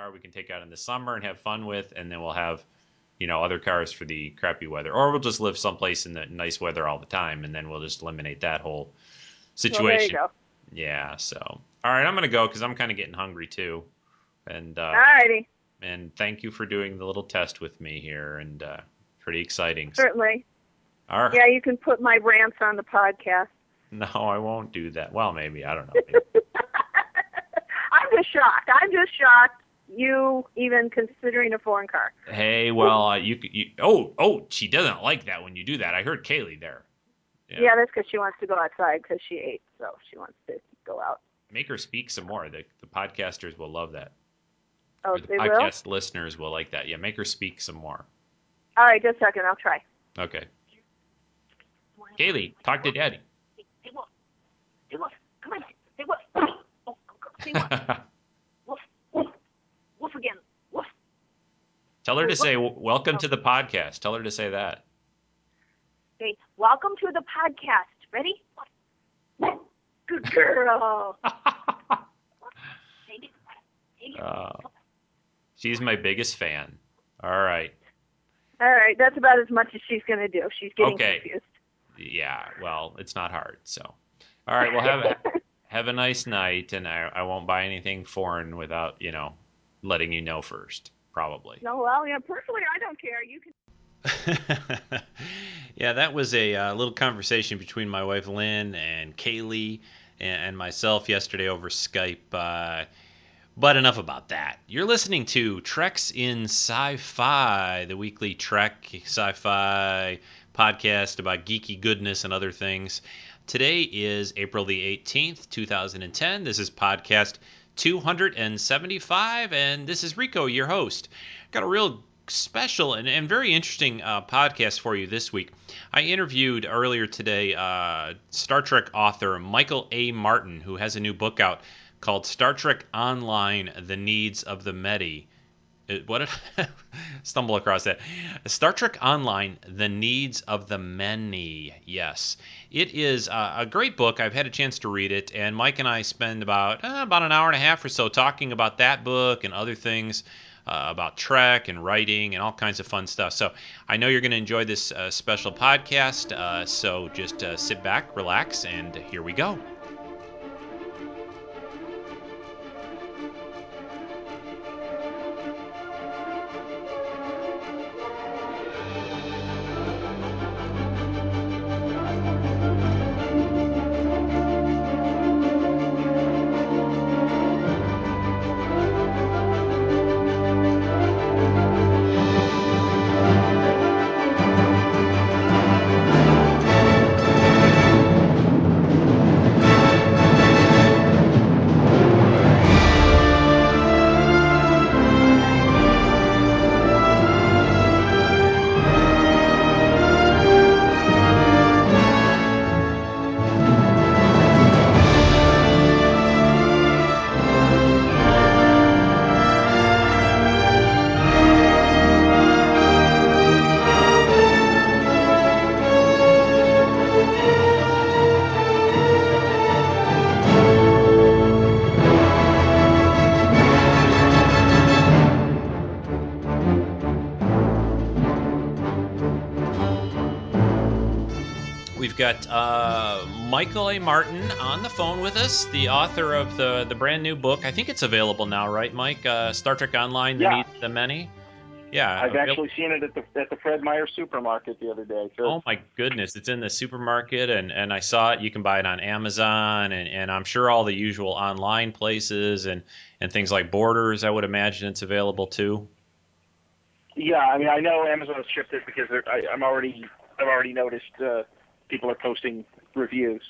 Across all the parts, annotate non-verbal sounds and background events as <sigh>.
car we can take out in the summer and have fun with, and then we'll have, you know, other cars for the crappy weather, or we'll just live someplace in the nice weather all the time, and then we'll just eliminate that whole situation. Well, there you go. Yeah. So, all right, I'm gonna go because I'm kind of getting hungry too, and uh, Alrighty, and thank you for doing the little test with me here, and uh, pretty exciting. certainly. All right. Yeah, you can put my rants on the podcast. <laughs> No, I won't do that. Well, maybe I don't know. <laughs> Maybe. I'm just shocked. I'm just shocked. You even considering a foreign car. hey, well, uh, you, could- you. Oh, oh, she doesn't like that when you do that. I heard Kaylee there. Yeah. Yeah, that's because she wants to go outside because she ate, so she wants to go out. Make her speak some more. The the podcasters will love that. Oh, or the they will. podcast listeners will like that. Yeah, make her speak some more. All right, just a second. I'll try. Okay. Kaylee, talk to Daddy. Hey, Wolf. Hey, Wolf. Come on. Hey, Wolf. Oh, hey, Wolf. Wolf. Again. Wolf. Tell her to say welcome to the podcast. Tell her to say that. Okay, welcome to the podcast. Ready? Good girl. <laughs> Take it. Take it. Uh, she's my biggest fan. All right. All right, that's about as much as she's going to do. She's getting Okay. confused. Yeah. Well, it's not hard. So. All right. Well, have a, <laughs> have a nice night, and I I won't buy anything foreign without you know letting you know first. Probably. No, well, yeah, personally, I don't care. You can. <laughs> yeah, that was a uh, little conversation between my wife Lynn and Kaylee and, and myself yesterday over Skype. Uh, but enough about that. You're listening to Treks in Sci-Fi, the weekly Trek sci-fi podcast about geeky goodness and other things. Today is April the 18th, 2010. This is podcast 275, and this is Rico, your host. Got a real special and, and very interesting uh, podcast for you this week. I interviewed earlier today uh, Star Trek author Michael A. Martin, who has a new book out called Star Trek Online The Needs of the Medi. What did <laughs> stumble across that? Star Trek Online The Needs of the Many. Yes. It is uh, a great book. I've had a chance to read it, and Mike and I spend about, uh, about an hour and a half or so talking about that book and other things uh, about Trek and writing and all kinds of fun stuff. So I know you're going to enjoy this uh, special podcast. Uh, so just sit back, relax, and here we go. Michael A. Martin on the phone with us, the author of the the brand new book. I think it's available now, right, Mike? Uh, Star Trek Online: The Yeah. The Many. Yeah, I've avail- actually seen it at the at the Fred Meyer supermarket the other day. Oh my goodness, it's in the supermarket, and, and I saw it. You can buy it on Amazon, and, and I'm sure all the usual online places and, and things like Borders. I would imagine it's available too. yeah, I mean I know Amazon has shipped it because I, I'm already I've already noticed uh, people are posting reviews.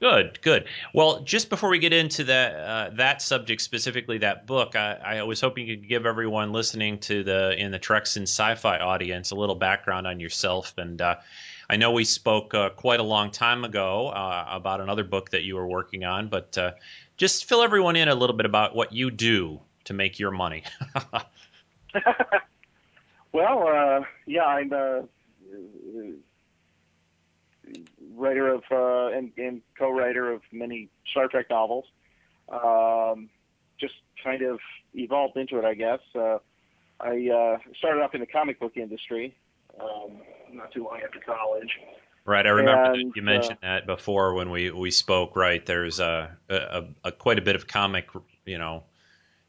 Good, good. Well, just before we get into that uh, that subject specifically, that book, I, I was hoping you could give everyone listening to the in the Treks in Sci-Fi audience a little background on yourself. And uh, I know we spoke uh, quite a long time ago uh, about another book that you were working on, but uh, just fill everyone in a little bit about what you do to make your money. <laughs> <laughs> well, uh, yeah, I'm writer of uh, and, and co-writer of many Star Trek novels. Um, just kind of evolved into it, I guess. Uh, I uh, started off in the comic book industry um, not too long after college. Right, I remember And, you mentioned that before when we, we spoke. Right, there's a, a, a quite a bit of comic, you know,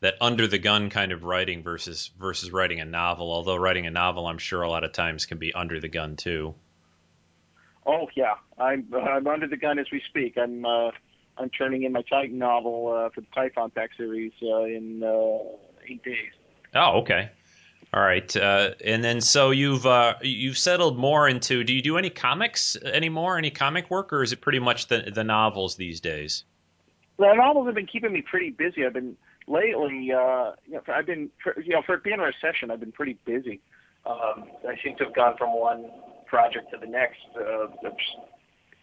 that under the gun kind of writing versus versus writing a novel. Although writing a novel, I'm sure a lot of times can be under the gun too. Oh yeah, I'm I'm under the gun as we speak. I'm uh, I'm turning in my Titan novel uh, for the Typhon Pact series uh, in uh, eight days. Oh, okay. All right, uh, and then so you've uh, you've settled more into. Do you do any comics anymore? Any comic work, or is it pretty much the the novels these days? The novels have been keeping me pretty busy. I've been lately. Uh, you know, I've been you know for being a recession, I've been pretty busy. Um, I seem to have gone from one project to the next. Uh,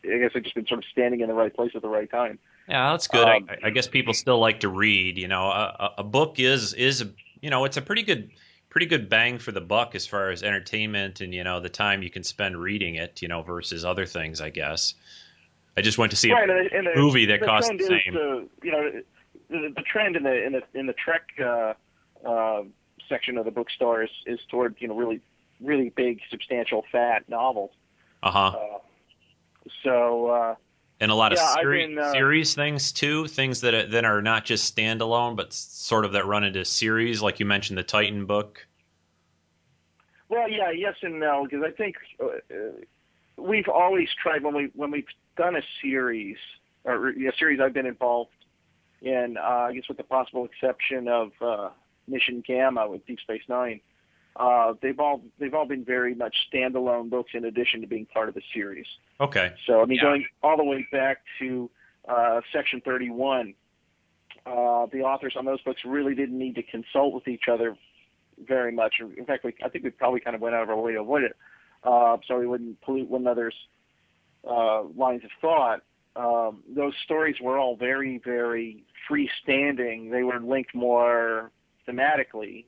I guess I've just been sort of standing in the right place at the right time. Yeah, that's good. Um, I, I guess people still like to read. You know, a, a- book is is you know it's a pretty good pretty good bang for the buck as far as entertainment and you know the time you can spend reading it. You know, versus other things. I guess. I just went to see right, a and the, and the, movie that the trend the same. uh, you know, the, the trend in the in the in the Trek uh, uh, section of the bookstore is, is toward you know really really big, substantial, fat novels. Uh huh. Uh, so uh, And a lot of yeah, I've seri- been, uh, series things too, things that are, that are not just standalone, but sort of that run into series, like you mentioned the Titan book. Well, yeah, yes and no, because I think uh, uh, we've always tried when we when we've done a series or a series I've been involved in. Uh, I guess with the possible exception of uh, Mission Gamma with Deep Space Nine, uh, they've all they've all been very much standalone books in addition to being part of a series. Okay. So I mean, Yeah. going all the way back to uh, Section 31, uh, the authors on those books really didn't need to consult with each other very much. In fact, we, I think we probably kind of went out of our way to avoid it, uh, so we wouldn't pollute one another's uh, lines of thought. Um, those stories were all very, very freestanding. They were linked more thematically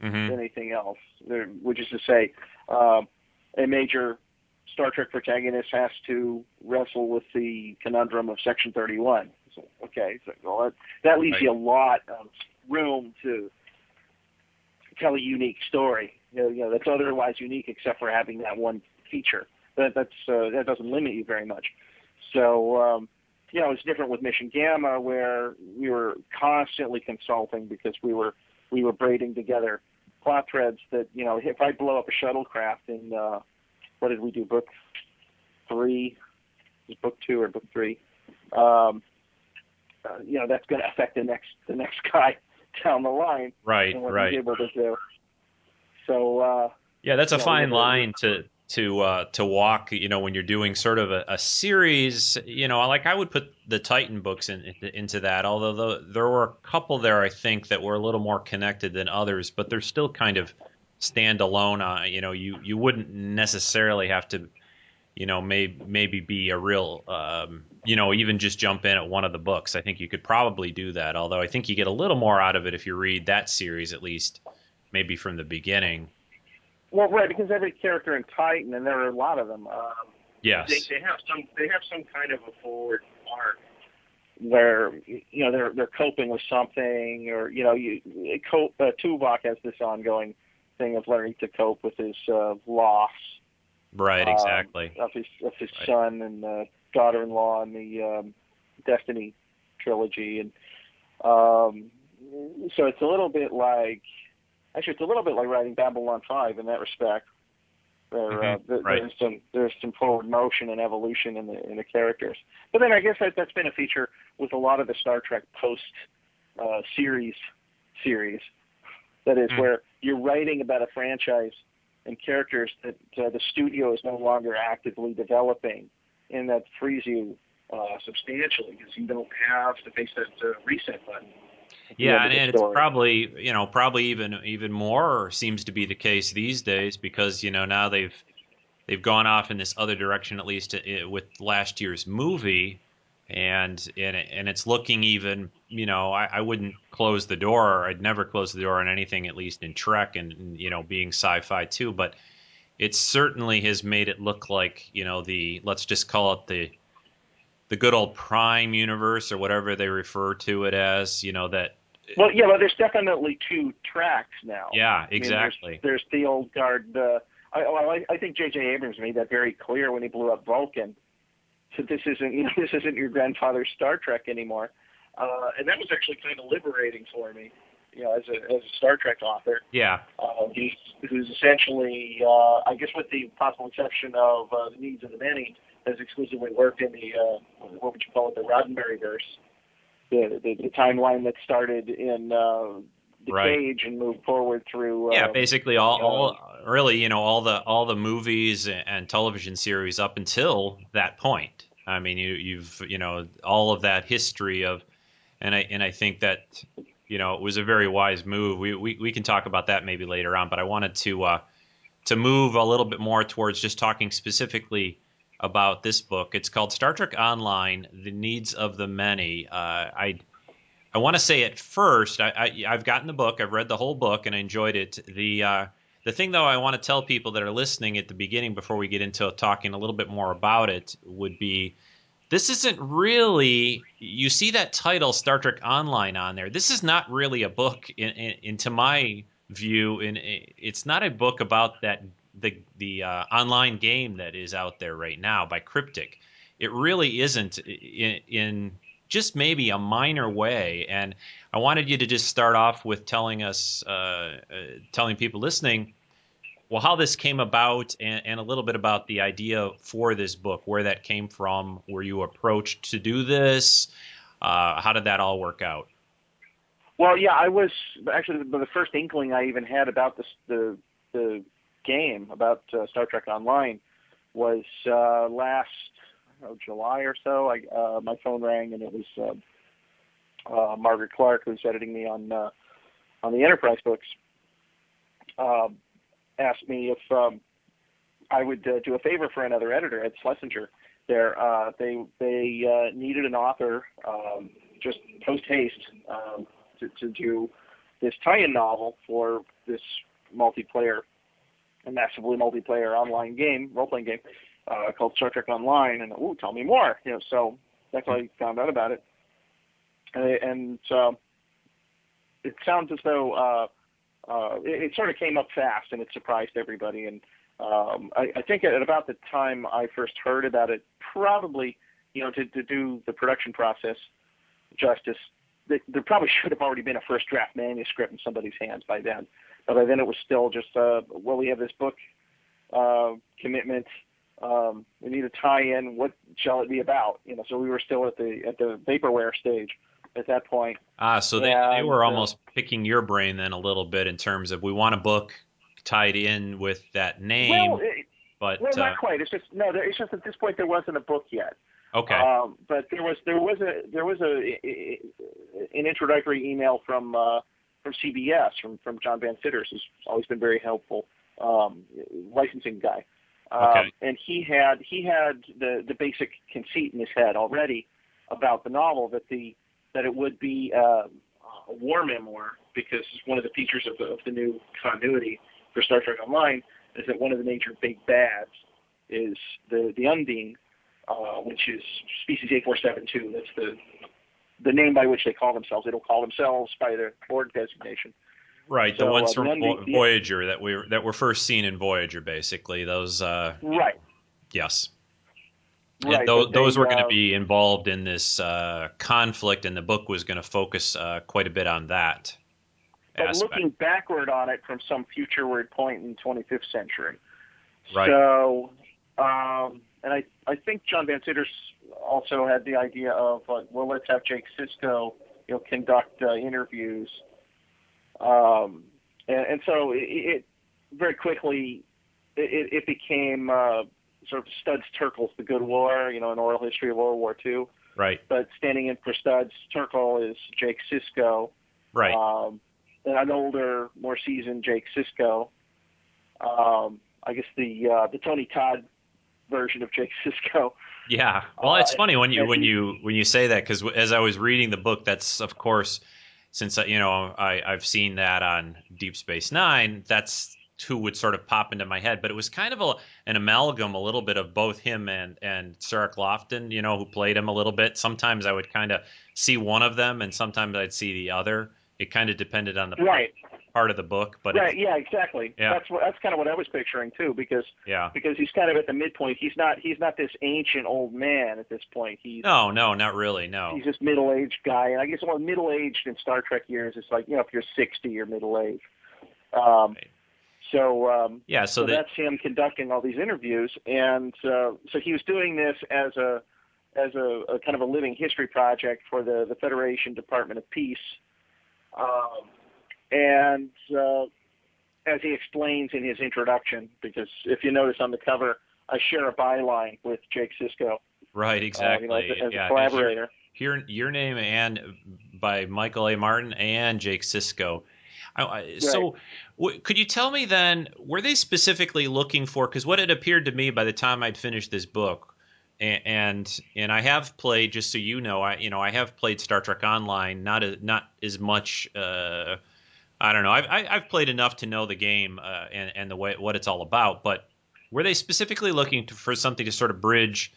hmm anything else. There, which is to say, um, a major Star Trek protagonist has to wrestle with the conundrum of Section 31. So, okay, so well, that, that leaves Right. you a lot of room to tell a unique story. You know, you know, that's otherwise unique except for having that one feature. That that's uh, that doesn't limit you very much. So um, you know, it's different with Mission Gamma where we were constantly consulting because we were we were braiding together plot threads that you know if I blow up a shuttlecraft in uh, what did we do book three, book two or book three, um, uh, you know that's going to affect the next the next <laughs> guy down the line Right, and what right. he's able to do. So uh, Yeah, that's a fine line to to uh, to walk. You know, when you're doing sort of a, a series. You know, like I would put the Titan books in, into, that. Although the, there were a couple there, I think, that were a little more connected than others, but they're still kind of standalone. Uh, you know, you you wouldn't necessarily have to. You know, may, maybe be a real, um, you know, even just jump in at one of the books. I think you could probably do that. Although I think you get a little more out of it if you read that series at least, maybe from the beginning. Well, right, because every character in Titan, and there are a lot of them, um, Yes. they, they have some they have some kind of a forward arc where you know they're they're coping with something, or you know, you cope. Uh, Tuvok has this ongoing thing of learning to cope with his uh, loss Right, um, exactly. of his of his Right. son and uh, daughter-in-law in the um, Destiny trilogy, and um, so it's a little bit like actually it's a little bit like writing Babylon Five in that respect. Where uh, Mhm, there, right. there's some there's some forward motion and evolution in the in the characters, but then I guess that that's been a feature with a lot of the Star Trek post uh, series series. That is Mm. where you're writing about a franchise and characters that uh, the studio is no longer actively developing, and that frees you uh, substantially because you don't have to face that uh, reset button. Yeah, and, and it's probably you know probably even even more seems to be the case these days because you know now they've they've gone off in this other direction at least uh, with last year's movie, and and and it's looking even you know I, I wouldn't close the door. I'd never close the door on anything at least in Trek and, and you know being sci-fi too, but it certainly has made it look like you know the let's just call it the the good old prime universe or whatever they refer to it as you know that Well, yeah, well, there's definitely two tracks now. Yeah, I mean, there's- exactly. there's, the old guard. Uh, I, well, I, I think J.J. Abrams made that very clear when he blew up Vulcan. So this isn't, <laughs> you know, this isn't your grandfather's Star Trek anymore. Uh, and that was actually kind of liberating for me, you know, as a as a Star Trek author. yeah, Uh, he's who's essentially, uh, I guess, with the possible exception of uh, the needs of the many, has exclusively worked in the uh, what would you call it, the Roddenberry verse, the the, the timeline that started in uh, the Right. cage and moved forward through. Uh, yeah. Basically, all, all really, you know, all the all the movies and television series up until that point. I mean, you you've you know all of that history of, and I and I think that you know it was a very wise move. We we we can talk about that maybe later on, but I wanted to uh, to move a little bit more towards just talking specifically about this book. It's called Star Trek Online: The Needs of the Many. Uh, I I want to say at first, I, I I've gotten the book, I've read the whole book, and I enjoyed it. The uh, the thing though, I want to tell people that are listening at the beginning before we get into talking a little bit more about it would be. This isn't really. You see that title, Star Trek Online, on there. This is not really a book, in, in, into my view. And it's not a book about that the the uh, online game that is out there right now by Cryptic. It really isn't in, in just maybe a minor way. And I wanted you to just start off with telling us, uh, uh, telling people listening, well, how this came about and, and, a little bit about the idea for this book, where that came from, were you approached to do this? Uh, how did that all work out? Well, yeah, I was actually the first inkling I even had about this, the the game about uh, Star Trek Online was uh, last know, July or so. I uh, my phone rang and it was uh, uh, Margaret Clark who's editing me on uh, on the Enterprise books. Uh, asked me if um, I would uh, do a favor for another editor at Schlesinger. There, uh, they they uh, needed an author um, just post haste um, to, to do this tie-in novel for this multiplayer, a massively multiplayer online game, role-playing game uh, called Star Trek Online. And ooh, tell me more. You know, so that's how I found out about it. And, and uh, it sounds as though uh, uh, it, it sort of came up fast and it surprised everybody. And um, I, I think at about the time I first heard about it, probably, you know, to, to do the production process justice, there probably <laughs> should have already been a first draft manuscript in somebody's hands by then. But then it was still just, uh, well, we have this book uh, commitment. Um, we need a tie-in. What shall it be about? You know, so we were still at the at the vaporware stage at that point. Ah, so they, Yeah, they were uh, almost picking your brain then a little bit in terms of we want a book tied in with that name, Well, it, but well, uh, not quite. It's just no. There, it's just at this point there wasn't a book yet. okay, Um, but there was there was a there was a, an introductory email from uh, from CBS from from John Van Citters, who's always been very helpful, um, licensing guy. Um, Okay. And he had he had the the basic conceit in his head already about the novel that the that it would be uh, a war memoir because one of the features of the, of the new continuity for Star Trek Online is that one of the major big bads is the the Undine, uh, which is species 8472. That's the the name by which they call themselves. They don't call themselves by their Borg designation. right. The ones uh, from Vo- Undine- Voyager that we that were first seen in Voyager, basically. Those, uh, Right. yes. Right. those, they, those were going to be involved in this uh, conflict, and the book was going to focus uh, quite a bit on that But aspect. looking backward on it from some futureward point in 25th century. Right. So, um, and I, I think John Van Citters also had the idea of, uh, well, let's have Jake Sisko, you know, conduct uh, interviews. Um, and, and so it, it very quickly it, it became uh, sort of Studs Terkel's The Good War, you know, an oral history of World War II. right, But standing in for Studs Terkel is Jake Sisko right. um, and an older, more seasoned Jake Sisko. Um, I guess the uh, the Tony Todd version of Jake Sisko. Yeah. Well, Uh, it's funny when you when he- you when you say that because as I was reading the book, that's of course since uh, you know I I've seen that on Deep Space Nine. That's who would sort of pop into my head, but it was kind of a, an amalgam, a little bit of both him and and Cirroc Lofton, you know, who played him a little bit. Sometimes I would kind of see one of them, and sometimes I'd see the other. It kind of depended on the Right. part of the book, but right. Yeah. Exactly. Yeah. That's what. That's kind of what I was picturing too, because yeah. because he's kind of at the midpoint. He's not. He's not this ancient old man at this point. He's No, no, not really. No. he's this middle-aged guy, and I guess well, middle-aged in Star Trek years is like you know if you're 60, you're middle-aged. Um, Right. So um, Yeah. So so that that's him conducting all these interviews, and uh, so he was doing this as a as a, a kind of a living history project for the the Federation Department of Peace, um, and uh, as he explains in his introduction, because if you notice on the cover, I share a byline with Jake Sisko, right uh, exactly. you know, as, a, as yeah. a collaborator. Your your name and by Michael A. Martin and Jake Sisko. I, I, So, w- could you tell me then, were they specifically looking for? Because what it appeared to me by the time I'd finished this book, and and, I have played, just so you know, I you know I have played Star Trek Online, not as not as much. Uh, I don't know. I've I've played enough to know the game uh, and and the way what it's all about. But were they specifically looking to, for something to sort of bridge?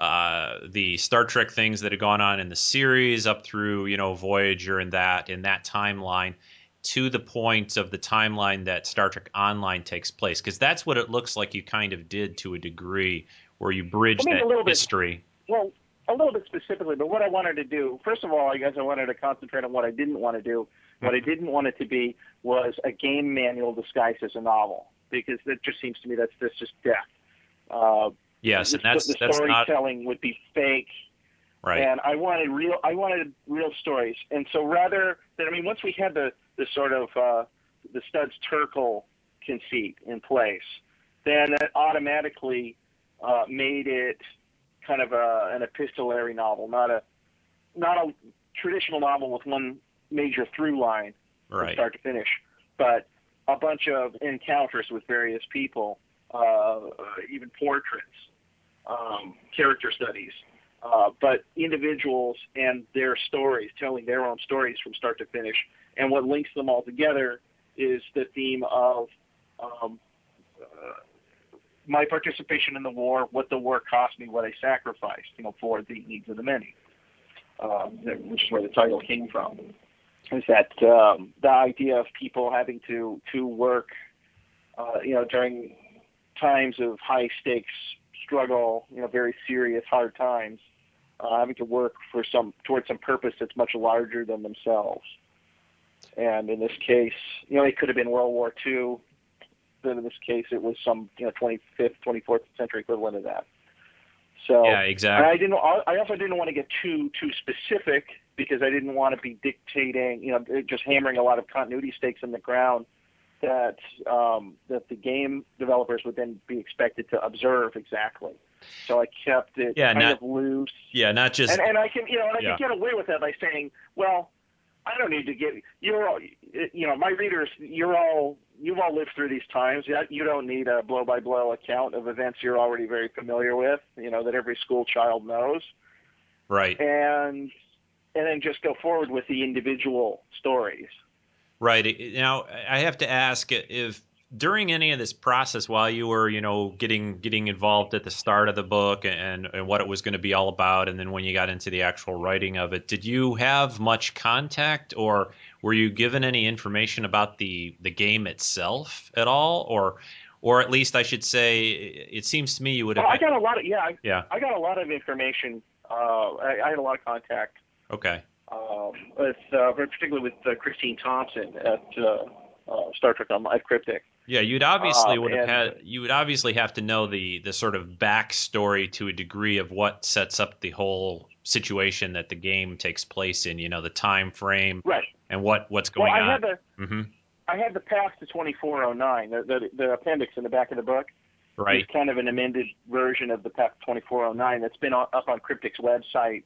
uh, the Star Trek things that had gone on in the series up through you know Voyager and that in that timeline to the point of the timeline that Star Trek Online takes place because that's what it looks like you kind of did to a degree where you bridged I mean, that a little bit. history. Well, a little bit specifically, but what I wanted to do, first of all, I guess I wanted to concentrate on what I didn't want to do. What I didn't want it to be was a game manual disguised as a novel, because that just seems to me that's that's just death. Uh, Yes, and that's the that's not storytelling would be fake, right. and I wanted real. I wanted real stories, and so rather than I mean, once we had the the sort of uh, the Studs Terkel conceit in place, then that automatically uh, made it kind of a, an epistolary novel, not a not a traditional novel with one major through line from start to finish, but a bunch of encounters with various people, uh, even portraits, um, character studies, uh, but individuals and their stories, telling their own stories from start to finish. And what links them all together is the theme of um, uh, my participation in the war, what the war cost me, what I sacrificed, you know, for the needs of the many, um, which is where the title came from. Is that um, the idea of people having to to work, uh, you know, during times of high stakes struggle, you know, very serious hard times, uh, having to work for some towards some purpose that's much larger than themselves. And in this case, you know, it could have been World War II. But in this case, it was some you know 25th, 24th century equivalent of that. So yeah, and exactly. I didn't. I also didn't want to get too too specific because I didn't want to be dictating, you know, just hammering a lot of continuity stakes in the ground that um, that the game developers would then be expected to observe exactly. So I kept it Yeah, kind not- of loose, Yeah, not just and and I can, you know, and I Yeah. can get away with that by saying, well, I don't need to get you're all, you know, my readers, you're all you've all lived through these times. You don't need a blow by blow account of events you're already very familiar with, you know, that every school child knows right. and and then just go forward with the individual stories. Right. Now, I have to ask if during any of this process, while you were, you know, getting getting involved at the start of the book and and what it was going to be all about, and then when you got into the actual writing of it, did you have much contact, or were you given any information about the the game itself at all, or or at least I should say, it seems to me you would have. I got a lot of yeah, I, yeah. I got a lot of information. Uh, I, I had a lot of contact, Okay. um, with uh, particularly with uh, Christine Thompson at uh, uh, Star Trek Online at Cryptic. Yeah, you'd obviously Um, would have had you would obviously have to know the the sort of backstory to a degree of what sets up the whole situation that the game takes place in. You know, the time frame Right. and what what's going Well, I on. had the hmm I had the path to 2409, the, the the appendix in the back of the book. Right. It's kind of an amended version of the Path 2409 that's been on, up on Cryptic's website,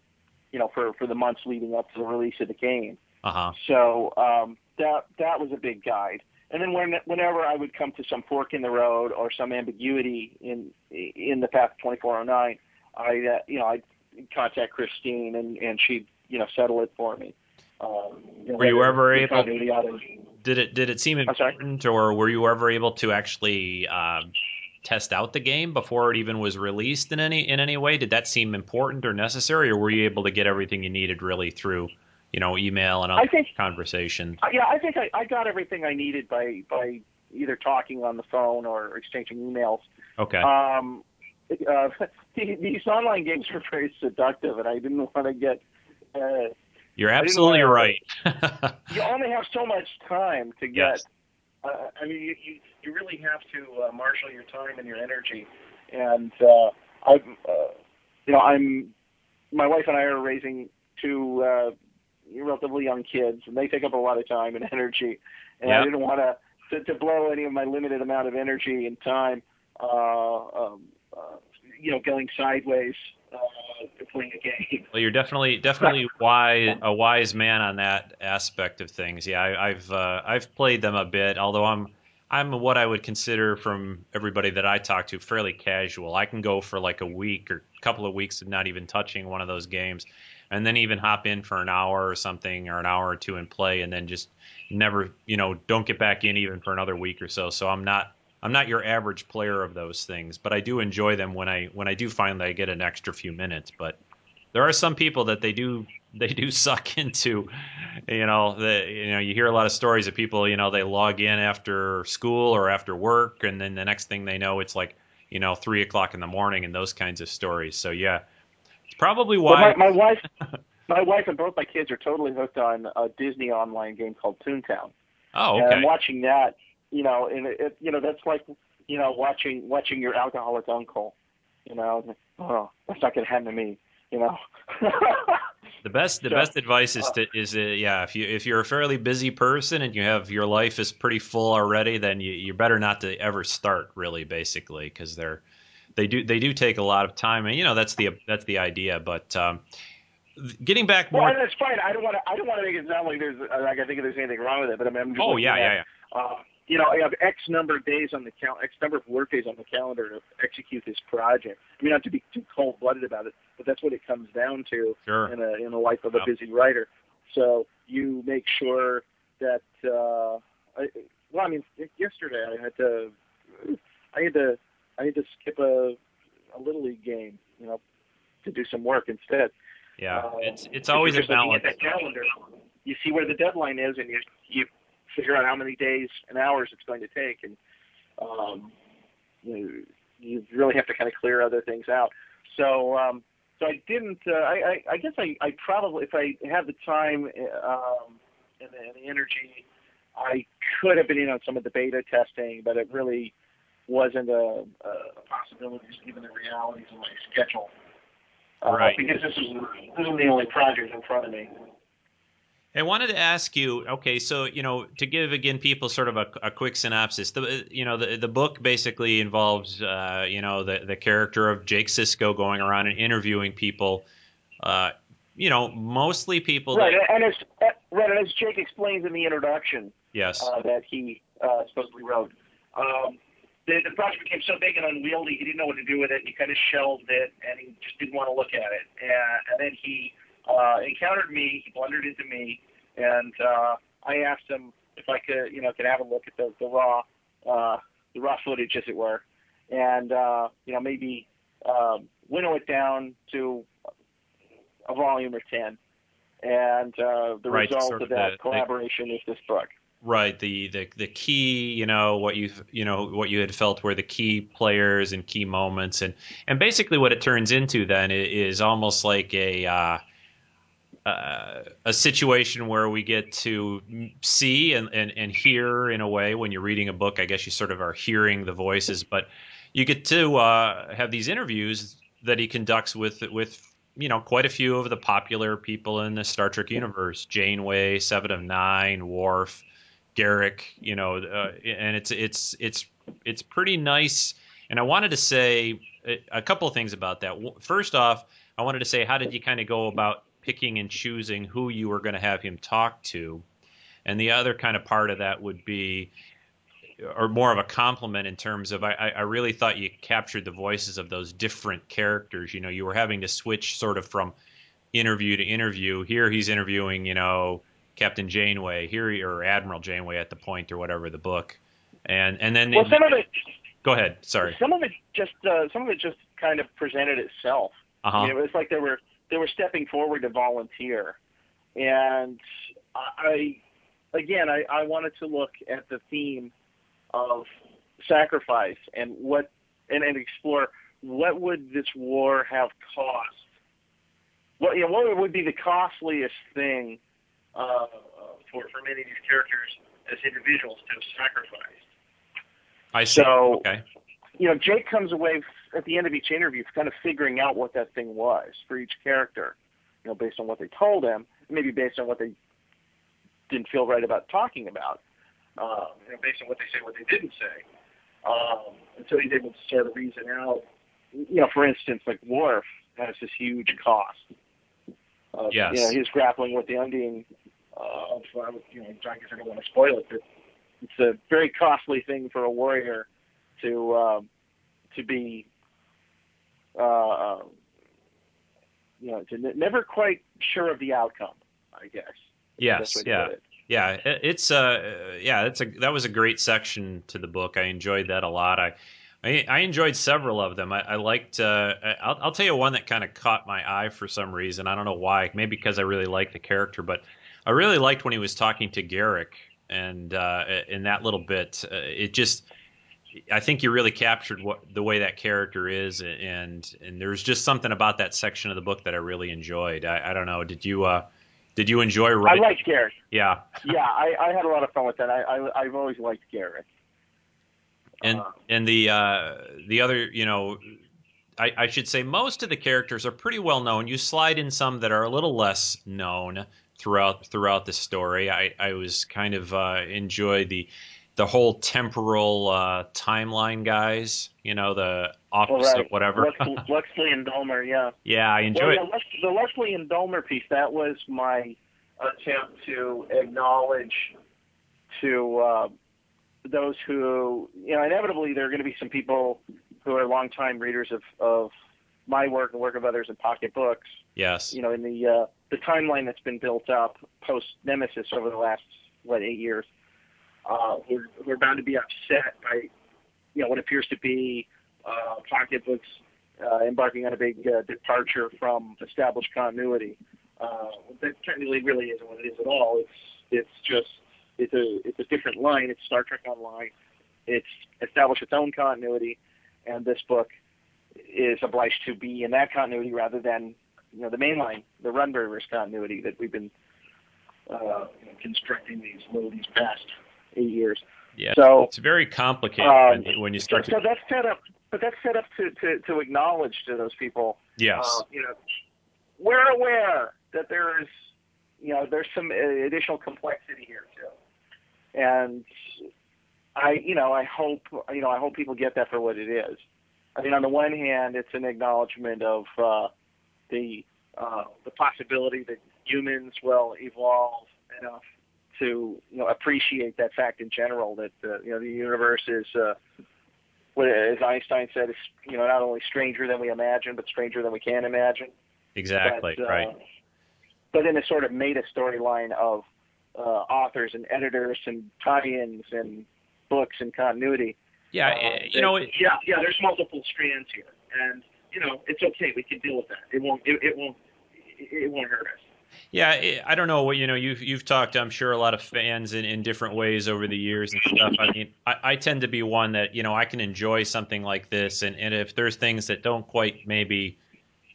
you know, for for the months leading up to the release of the game. Uh huh. So um, that that was a big guide. And then when, whenever I would come to some fork in the road or some ambiguity in in the path 2409, I uh, you know I'd contact Christine and and she'd you know settle it for me. Um, Were you ever able- Did it did it seem important, or were you ever able to actually um, test out the game before it even was released in any in any way? Did that seem important or necessary, or were you able to get everything you needed really through, you know, email and I other think conversation. Uh, Yeah, I think I, I got everything I needed by by either talking on the phone or exchanging emails. Okay. Um, <laughs> uh, <laughs> these online games are very seductive, and I didn't <laughs> want to get. Uh, You're absolutely wanna- right. you only have so much time to get. Yes. Uh, I mean, you, you you really have to uh, marshal your time and your energy, and uh, I'm, uh, you know, I'm, my wife and I are raising two uh, relatively young kids, and they take up a lot of time and energy, and I didn't want to to blow any of my limited amount of energy and time, uh, um, uh, you know, going sideways uh, playing a game. Well, you're definitely definitely wise, a wise man on that aspect of things. Yeah, I, I've uh, I've played them a bit, although I'm I'm what I would consider from everybody that I talk to fairly casual. I can go for like a week or a couple of weeks of not even touching one of those games, and then even hop in for an hour or something or an hour or two and play, and then just never you know don't get back in even for another week or so. So I'm not I'm not your average player of those things, but I do enjoy them when I when I do find that I get an extra few minutes. But there are some people that they do <laughs> they do suck <laughs> into you know the you know you hear a lot of stories of people you know they log in after school or after work and then the next thing they know it's like you know three o'clock in the morning and those kinds of stories so yeah it's probably Well, why my, my wife, <laughs> my wife and both my kids are totally hooked on a Disney online game called Toontown. oh And I'm watching that, you know, and it, it, you know, that's like, you know, watching watching your alcoholic uncle. You know, oh, that's not gonna happen to me. You know. <laughs> the best the So, best advice is to is uh, yeah if you if you're a fairly busy person and you have your life is pretty full already then you you better not to ever start really basically because they're they do they do take a lot of time and you know that's the that's the idea but um getting back more and that's fine. I don't want to. I don't want to make it sound like there's like I think there's anything wrong with it. But I mean, I'm just oh yeah at, yeah yeah Uh, you know, I have X number of days on the cal- X number of work days on the calendar to execute this project. I mean, not to be too cold blooded about it, but that's what it comes down to. sure in a in the life of a Yep. busy writer. So you make sure that uh, I, well, I mean, yesterday I had to I had to I need to skip a a little league game, you know, to do some work instead. yeah Uh, it's it's always a balance At that calendar, you see where the deadline is, and you you figure out how many days and hours it's going to take, and um, you, you really have to kind of clear other things out. So um, so I didn't. Uh, I, I I guess I I probably if I had the time um, and, the, and the energy, I could have been in on some of the beta testing, but it really wasn't a, a possibility just given the realities of my schedule. Uh, Right. Because this is this is the only project in front of me. I wanted to ask you, okay, so you know, to give again people sort of a, a quick synopsis, the you know the the book basically involves uh, you know the the character of Jake Sisko going around and interviewing people, uh, you know, mostly people Right, that and as right, and as Jake explains in the introduction yes, uh, that he uh, supposedly wrote, um, the, the project became so big and unwieldy, he didn't know what to do with it. He kind of shelved it, and he just didn't want to look at it. And, and then he uh, encountered me. He blundered into me, and uh, I asked him if I could, you know, could have a look at the, the raw, uh, the raw footage, as it were, and uh, you know, maybe um, winnow it down to a volume or ten. And uh, the Right, result sort of of that the- the- collaboration is this book. Right the the the key you know what you you know what you had felt were the key players and key moments and and basically what it turns into then is almost like a uh, uh, a situation where we get to see and, and, and hear in a way. When you're reading a book i guess you sort of are hearing the voices but you get to uh, have these interviews that he conducts with with you know quite a few of the popular people in the star trek universe. Janeway seven of nine Worf, Garak, you know, uh, and it's it's it's it's pretty nice. And I wanted to say a, couple of things about that. First off, I wanted to say how did you kind of go about picking and choosing who you were going to have him talk to? And the other kind of part of that would be, or more of a compliment in terms of, I I really thought you captured the voices of those different characters. You know, you were having to switch sort of from interview to interview. Here he's interviewing, you know, Captain Janeway here, or Admiral Janeway at the point, or whatever the book, and and then Well, some of it, go ahead. Sorry. some of it just, uh, some of it just kind of presented itself. Uh I mean, huh. it was like they were they were stepping forward to volunteer, and I, again, I, I wanted to look at the theme of sacrifice and what, and, and explore what would this war have cost. What, you know, what would be the costliest thing uh, for for many of these characters as individuals to have sacrificed? I see. So, okay. you know, Jake comes away at the end of each interview kind of figuring out what that thing was for each character, you know, based on what they told him, maybe based on what they didn't feel right about talking about, um, you know, based on what they say, what they didn't say. Um, and so he's able to sort of reason out, you know, for instance, like Worf has this huge cost. Of, Yes. You know, he's grappling with the ending uh, of, uh, you know, I guess I don't want to spoil it, but it's a very costly thing for a warrior to um, to be uh, you know to n- never quite sure of the outcome. I guess. Yes. Best way to Yeah. it. Yeah. It- It's uh yeah. It's a that was a great section to the book. I enjoyed that a lot. I. I, I enjoyed several of them. I, I liked. Uh, I'll, I'll tell you one that kind of caught my eye for some reason. I don't know why. Maybe because I really liked the character, but I really liked when he was talking to Garak, and uh, in that little bit, uh, it just. I think you really captured what the way that character is, and and there's just something about that section of the book that I really enjoyed. I, I don't know. Did you uh, did you enjoy I writing? like Garak. yeah, <laughs> Yeah, I, I had a lot of fun with that. I, I I've always liked Garak. and Uh, and the uh, the other, you know, I, I should say most of the characters are pretty well known. You slide in some that are a little less known throughout throughout the story. I, I was kind of uh, enjoy the the whole temporal uh, timeline guys. You know, the office right. whatever. Lex, Lucsly <laughs> and Dulmur, yeah. yeah, I Well, enjoy it. Lex, the Lucsly and Dulmur piece, that was my attempt to acknowledge to uh, those who, you know, inevitably there are going to be some people who are longtime readers of, of my work and work of others in pocket books, Yes. you know, in the uh, the timeline that's been built up post Nemesis over the last what eight years, uh, we're we're bound to be upset by you know what appears to be uh, pocket books uh, embarking on a big uh, departure from established continuity. Uh, that technically really isn't what it is at all. It's it's just it's a it's a different line. It's Star Trek Online. It's established its own continuity, and this book is obliged to be in that continuity rather than you know the mainline, the Runberger's continuity that we've been uh, you know, constructing these well, these past eight years. Yeah. So It's very complicated Um, when, when you start so to. that's set up, but that's set up to, to, to acknowledge to those people, Yes. uh, you know, we're aware that there is, you know, there's some uh, additional complexity here too, and I, you know, I hope, you know, I hope people get that for what it is. I mean, on the one hand, it's an acknowledgement of uh, the uh, the possibility that humans will evolve enough to you know appreciate that fact in general that uh, you know the universe is uh, as Einstein said is you know not only stranger than we imagine but stranger than we can imagine. exactly. But, uh, right. But in a sort of meta storyline of uh, authors and editors and tie-ins and books and continuity. Yeah. uh, you know. It, yeah, yeah. There's multiple strands here, and you know it's okay. We can deal with that. It won't. It, it won't. It, won't hurt us. Yeah, I- I don't know what you know. You've you've talked, I'm sure, a lot of fans in, in different ways over the years and stuff. I mean, I, I tend to be one that you know I can enjoy something like this, and, and if there's things that don't quite maybe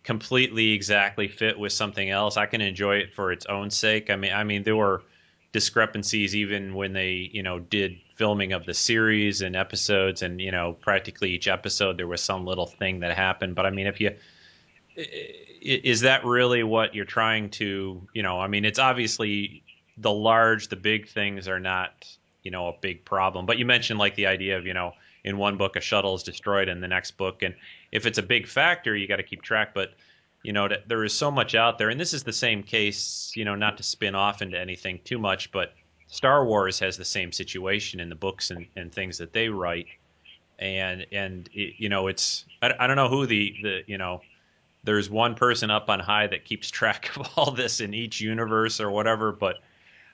completely exactly fit with something else, I can enjoy it for its own sake. I mean, I mean there were discrepancies even when they you know did filming of the series and episodes, and you know practically each episode there was some little thing that happened. But I mean, if you is that really what you're trying to you know i mean it's obviously the large the big things are not you know a big problem. But you mentioned like the idea of you know in one book a shuttle is destroyed in the next book. And if it's a big factor you got to keep track. But you know there is so much out there. And this is the same case you know not to spin off into anything too much but star wars has the same situation in the books and, and things that they write and and it, you know it's I, I don't know who the the you know there's one person up on high that keeps <laughs> track of all this in each universe or whatever, but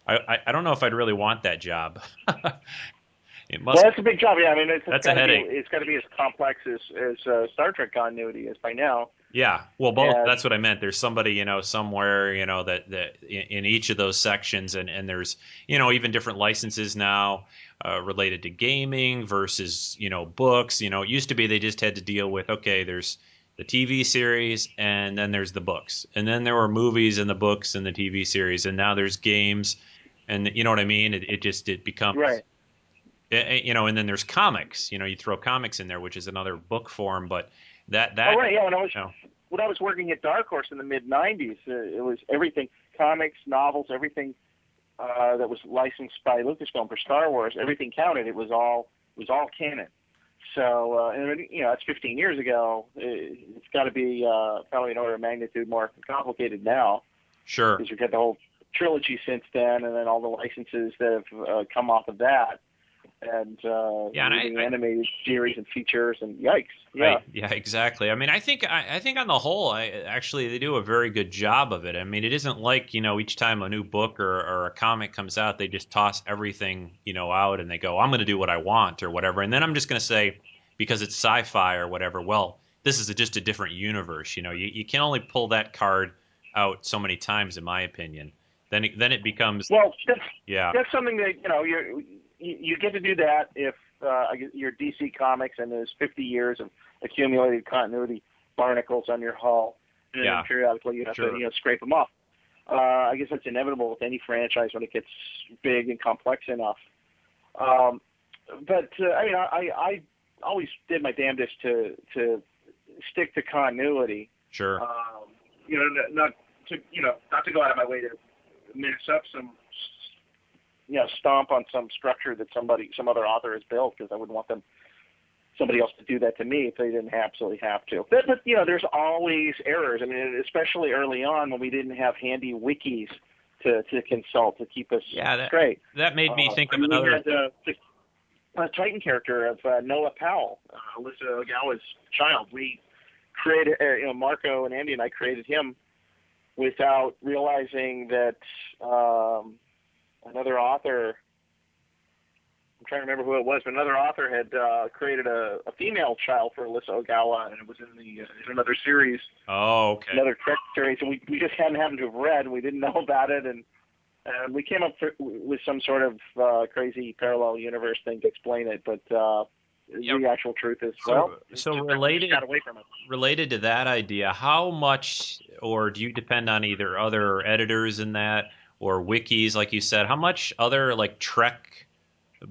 I, I, I don't know if I'd really want that job. <laughs> it must. well, that's a big job. Yeah, I mean, it's, it's a headache. Be, it's got to be as complex as as uh, Star Trek continuity is by now. Yeah, well, both. Yeah. That's what I meant. There's somebody, you know, somewhere, you know, that that in, in each of those sections, and and there's, you know, even different licenses now uh, related to gaming versus, you know, books. You know, it used to be they just had to deal with, okay, there's the TV series, and then there's the books, and then there were movies and the books and the TV series, and now there's games, and you know what I mean. It, it just it becomes Right. Eh, eh, you know, and then there's comics. You know, you throw comics in there, which is another book form, but that that oh, right. Yeah. When I was you know, when I was working at Dark Horse in the mid '90s, uh, it was everything comics, novels, everything uh, that was licensed by Lucasfilm for Star Wars. Everything counted. It was all it was all canon. So, uh, and you know, that's 15 years ago. It, it's got to be uh, probably an order of magnitude more complicated now sure. because we've got the whole trilogy since then, and then all the licenses that have uh, come off of that, and uh, Yeah, and I- moving I- animated series and features, and yikes, yeah. Right. Yeah, exactly. I mean, I think I, I think on the whole, I, actually, they do a very good job of it. I mean, it isn't like you know each time a new book or, or a comic comes out, they just toss everything you know out and they go, I'm going to do what I want or whatever, and then I'm just going to say because it's sci-fi or whatever. Well, this is a, just a different universe. You know, you, you can only pull that card out so many times, in my opinion. Then it, then it becomes Well, that's yeah that's something that you know you you you get to do that if uh, you're DC Comics and there's 50 years of accumulated continuity barnacles on your hull, and Yeah. periodically you have Sure. to you know scrape them off. Uh, I guess that's inevitable with any franchise when it gets big and complex enough. Um, but uh, I mean, I, I always did my damnedest to to stick to continuity. sure Um, you know, not to you know not to go out of my way to mix up some, you know, stomp on some structure that somebody some other author has built because I wouldn't want them somebody else to do that to me if they didn't absolutely have to. But, but you know, there's always errors. I mean, especially early on when we didn't have handy wikis to to consult to keep us Yeah, that- straight. that made me Uh, think of another had, uh, the a Titan character of uh, Noah Powell, uh, Alyssa Ogawa's child. We created, uh, you know, Marco and Andy and I created him without realizing that um, another author. I'm trying to remember who it was, but another author had uh, created a, a female child for Alyssa Ogawa, and it was in the uh, in another series oh okay another Trek series, and we we just hadn't happened to have read, and we didn't <laughs> know about it, and and we came up th- with some sort of uh, crazy parallel universe thing to explain it, but uh, Yeah. the actual truth is So- well, so related- got away from it. related to that idea, how much, or do you depend on either other editors in that or wikis, like you said? How much other like Trek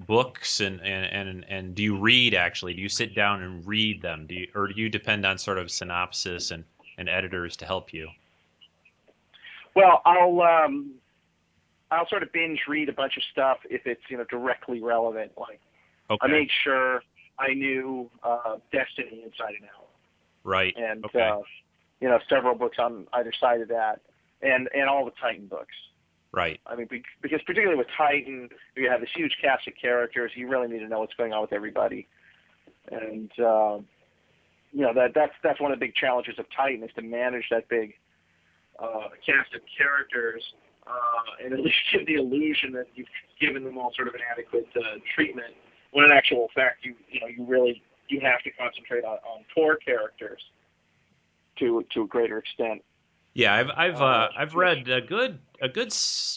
books and and and, and do you read actually? Do you sit down and read them? Do you, or do you depend on sort of synopsis and and editors to help you? Well, I'll um, I'll sort of binge read a bunch of stuff if it's you know directly relevant. Like Okay, I made sure I knew uh, Destiny inside and out. right. and Okay. uh, you know several books on either side of that, and and all the Titan books. Right. I mean, be- because particularly with Titan, you have this huge cast of characters. You really need to know what's going on with everybody, and um, you know that that's that's one of the big challenges of Titan is to manage that big uh, cast of characters uh, and at <laughs> least give the illusion that you've given them all sort of an adequate uh, treatment. When in actual fact, you you know you really you have to concentrate on, on core characters to to a greater extent. Yeah, I've I've Uh, uh, I've read a good a good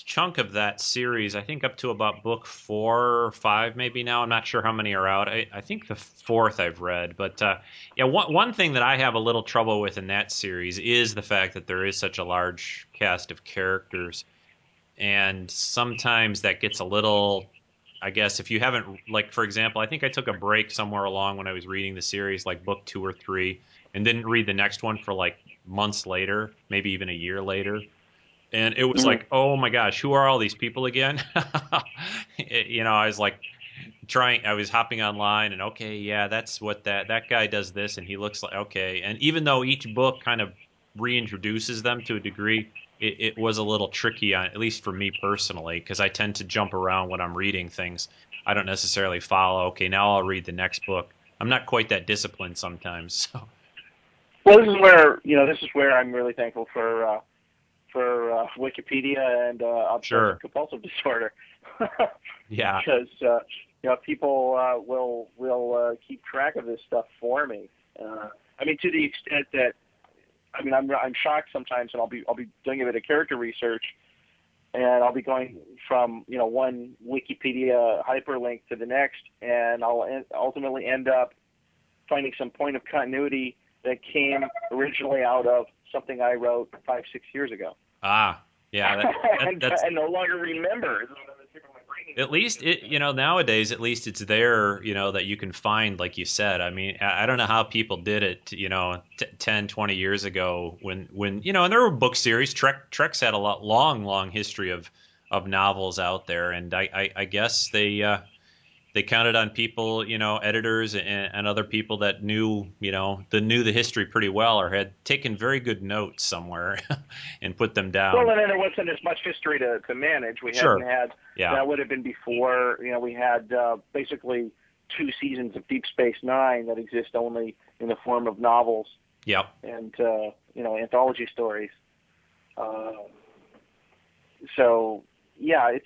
chunk of that series. I think up to about book four or five, maybe now. I'm not sure how many are out. I, I think the fourth I've read, but uh, yeah, one one thing that I have a little trouble with in that series is the fact that there is such a large cast of characters, and sometimes that gets a little. I guess if you haven't, like for example, I think I took a break somewhere along when I was reading the series, like book two or three, and didn't read the next one for like months later, maybe even a year later. And it was Mhm. like, oh my gosh, who are all these people again? It- <laughs> you know, I was like trying, I was hopping online and okay, yeah, that's what that, that guy does this and he looks like, okay. And even though each book kind of reintroduces them to a degree, it, it was a little tricky on, at least for me personally, because I tend to jump around when I'm reading things. I don't necessarily follow, okay, now I'll read the next book. I'm not quite that disciplined sometimes. <laughs> So. Well, this is where you know this is where I'm really thankful for uh, for uh, Wikipedia and uh, obsessive Sure. compulsive <laughs> disorder. Yeah. because uh, you know people uh, will will uh, keep track of this stuff for me. Uh, I mean, to the extent that I mean, I'm I'm shocked sometimes, and I'll be I'll be doing a bit of character research, and I'll be going from you know one Wikipedia hyperlink to the next, and I'll en- ultimately end up finding some point of continuity that came originally out of something I wrote five six years ago. Ah, yeah, that, <laughs> that, and I no longer remember. It's on the tip of my brain. at least it you know nowadays at least it's there you know that you can find like you said i mean i I don't know how people did it you know t- 10 20 years ago when when you know and there were book series trek trek's had a lot long long history of of novels out there and i i, I guess they uh they counted on people, you know, editors and, and other people that knew, you know, that knew the history pretty well or had taken very good notes somewhere <laughs> and put them down. Well, and then there wasn't as much history to, to manage. We Sure. hadn't had yeah. that would have been before. You know, we had uh, basically two seasons of Deep Space Nine that exist only in the form of novels Yep. and uh, you know anthology stories. Uh, so yeah, it's it's.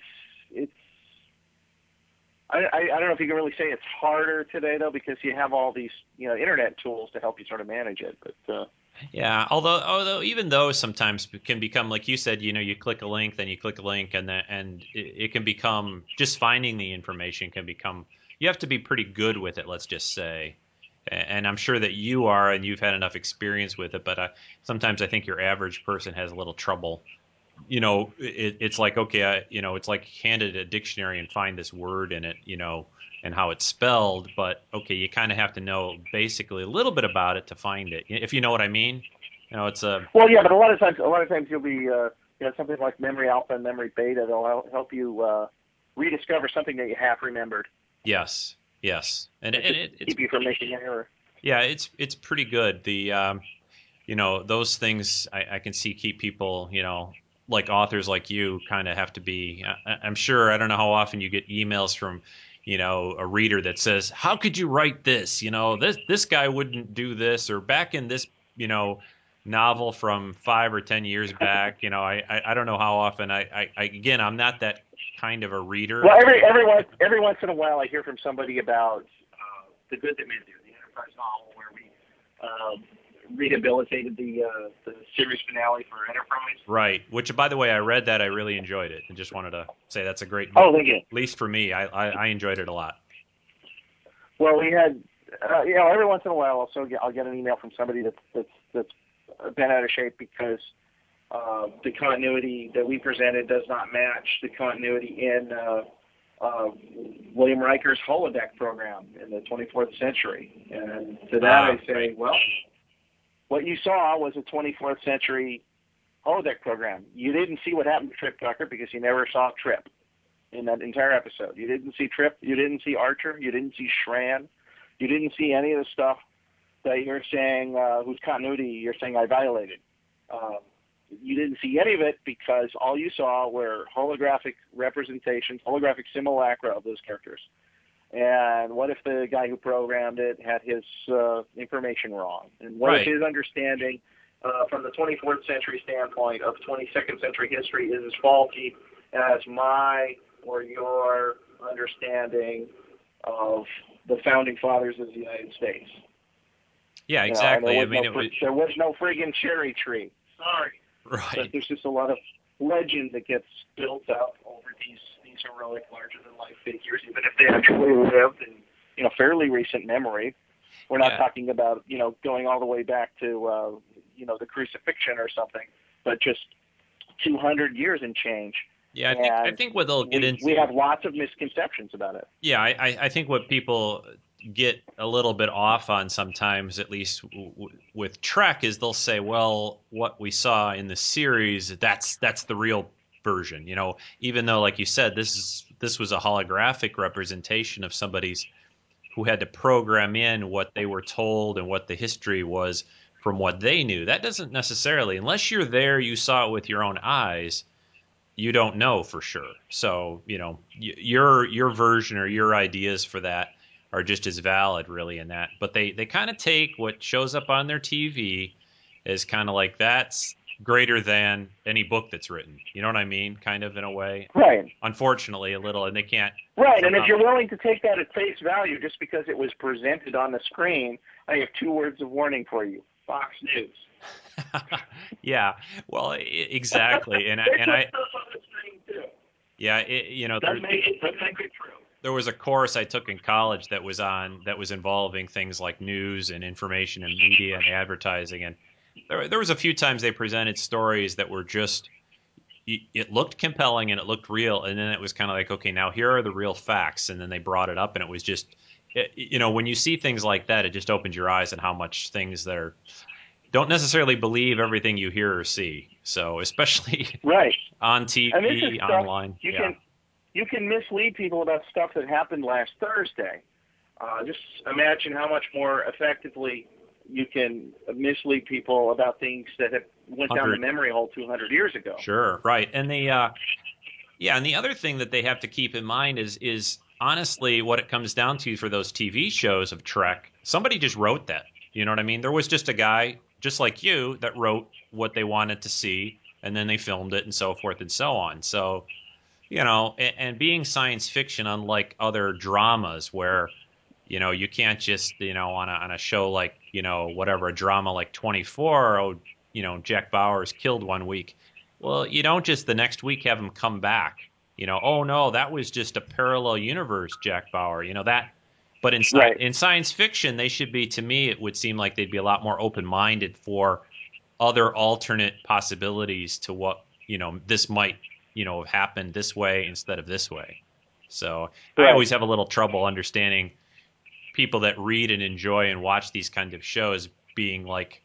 I, I I don't know if you can really say it's harder today though because you have all these you know internet tools to help you sort of manage it. But uh, Yeah, although although even those sometimes can become like you said, you know, you click a link, then you click a link, and then and it, it can become just finding the information can become. You have to be pretty good with it, let's just say. And I'm sure that you are, and you've had enough experience with it. But uh, sometimes I think your average person has a little trouble. You know, it, it's like okay, I, you know, it's like handed a dictionary and find this word in it, you know, and how it's spelled. But okay, you kind of have to know basically a little bit about it to find it, if you know what I mean. You know, it's a well, yeah, but a lot of times a lot of times you'll be uh, you know something like memory alpha and memory beta. They'll help you uh, rediscover something that you half remembered. yes, yes, and, and it, it's keep you from making an error. yeah, it's it's pretty good. The um, you know those things I, I can see keep people you know like authors like you kind of have to be. I, I'm sure I don't know how often you get emails from you know a reader that says how could you write this you know this this guy wouldn't do this or back in this you know novel from five or ten years back you know I I, I don't know how often I, I, I again I'm not that kind of a reader Well, every every once every once in a while, I hear from somebody about uh, the Good That Men Do, the Enterprise novel, where we um, rehabilitated the uh, the series finale for Enterprise. Right. Which, by the way, I read that. I really enjoyed it, and just wanted to say that's a great. Oh, thank you. At least for me, I, I, I enjoyed it a lot. Well, we had, uh, you know, every once in a while, also get, I'll get an email from somebody that's that's that's been out of shape because uh, the continuity that we presented does not match the continuity in uh, uh, William Riker's holodeck program in the 24th century. And to that, Ah, I say, well, what you saw was a 24th century holodeck program. You didn't see what happened to Trip Tucker because you never saw Trip in that entire episode. You didn't see Trip. You didn't see Archer. You didn't see Shran. You didn't see any of the stuff that you're saying, uh, whose continuity you're saying I violated. Um, you didn't see any of it because all you saw were holographic representations, holographic simulacra of those characters. And what if the guy who programmed it had his uh, information wrong? And what Right. if his understanding uh, from the 24th century standpoint of 22nd century history is as faulty as my or your understanding of the founding fathers of the United States? Yeah, You know, exactly. there I was mean, no it was there was no friggin' cherry tree. Sorry but right. there's just a lot of legend that gets built up over these heroic, larger than life figures, even if they actually lived in you know fairly recent memory. We're not Yeah. talking about you know going all the way back to uh, you know the crucifixion or something, but just 200 years and change. Yeah, I think I think what they'll get we, into. we have lots of misconceptions about it. Yeah, I, I I think what people get a little bit off on sometimes, at least w- w- with Trek, is they'll say, "Well, what we saw in the series, that's that's the real version." You know, even though, like you said, this is this was a holographic representation of somebody's who had to program in what they were told and what the history was from what they knew. That doesn't necessarily, unless you're there, you saw it with your own eyes you don't know for sure. So you know your your version or your ideas for that are just as valid, really, in that. But they they kind of take what shows up on their TV is kind of like that's greater than any book that's written. You know what I mean? Kind of in a way. Right. Unfortunately, a little, and they can't. Right, and if you're willing to take that at face value just because it was presented on the screen, I have two words of warning for you. Fox News. <laughs> yeah, well, exactly, and I, and I, yeah, it, you know, there, make it, make it true. There was a course I took in college that was on that was involving things like news and information and media and advertising, and there, there was a few times they presented stories that were just it looked compelling and it looked real and then it was kind of like okay now here are the real facts and then they brought it up and it was just you know when you see things like that it just opens your eyes on how much things that are don't necessarily believe everything you hear or see. So especially right. on tv online. you yeah. can you can mislead people about stuff that happened last thursday. Uh, just imagine how much more effectively you can mislead people about things that have went 100. down the memory hole 200 years ago. Sure, right. And the uh, yeah, and the other thing that they have to keep in mind is is honestly what it comes down to for those TV shows of Trek. Somebody just wrote that. You know what I mean? There was just a guy just like you that wrote what they wanted to see, and then they filmed it and so forth and so on. So, you know, and, and being science fiction, unlike other dramas where you know, you can't just, you know, on a, on a show like, you know, whatever, a drama like 24, oh, you know, Jack Bauer's killed one week. Well, you don't just the next week have him come back. You know, oh no, that was just a parallel universe, Jack Bauer. You know that. But in right. in science fiction, they should be. To me, it would seem like they'd be a lot more open minded for other alternate possibilities to what you know this might you know have happened this way instead of this way. So right. I always have a little trouble understanding people that read and enjoy and watch these kind of shows being like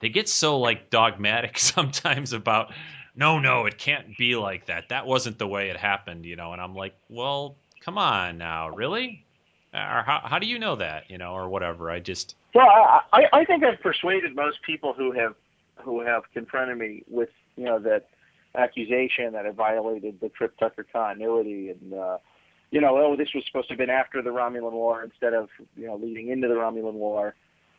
they get so like dogmatic <laughs> sometimes about no no it can't be like that. That wasn't the way it happened you know? And i'm like well come on now really? Or how, how do you know that you know or whatever? I just well i i think i've persuaded most people who have who have confronted me with you know that accusation that I violated the Trip Tucker continuity and uh you know, oh, this was supposed to have been after the Romulan War instead of, you know, leading into the Romulan War,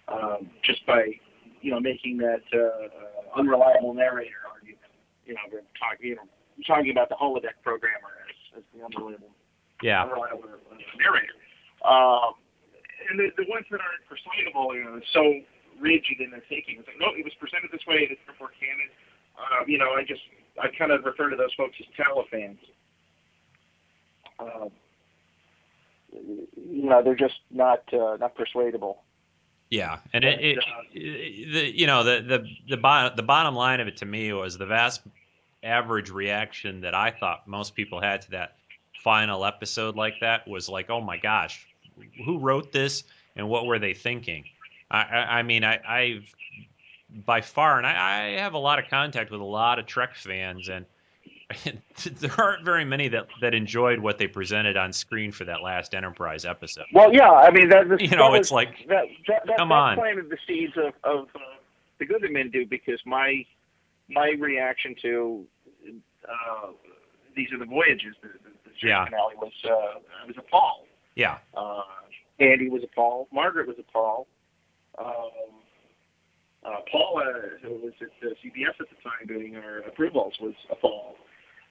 um, just by, you know, making that uh, unreliable narrator argument. You know, we're talking, you know, talking about the holodeck programmer as, as the unreliable, yeah. unreliable narrator. Um, and the, the ones that aren't persuadable, you know, so rigid in their thinking. It's like, no, it was presented this way, it's therefore canon. Uh, you know, I just, I kind of refer to those folks as Talifans. Um, you know they're just not uh, not persuadable. Yeah, and it, it, the you know the the the, bottom, the bottom line of it to me was the vast average reaction that I thought most people had to that final episode like that was like, oh my gosh, who wrote this and what were they thinking? I, I, I mean, I, I've by far, and I, I have a lot of contact with a lot of Trek fans, and <laughs> there aren't very many that that enjoyed what they presented on screen for that last Enterprise episode. Well, yeah, I mean that. you know, it's like that. that, that come that on. planted the seeds of of uh, the good that men do because my my reaction to uh, these are the voyages. The, the, the yeah. finale was uh, was appalled. Yeah. Uh, Andy was appalled. Margaret was appalled. Um, uh, Paula, who was at the CBS at the time doing our approvals, was appalled.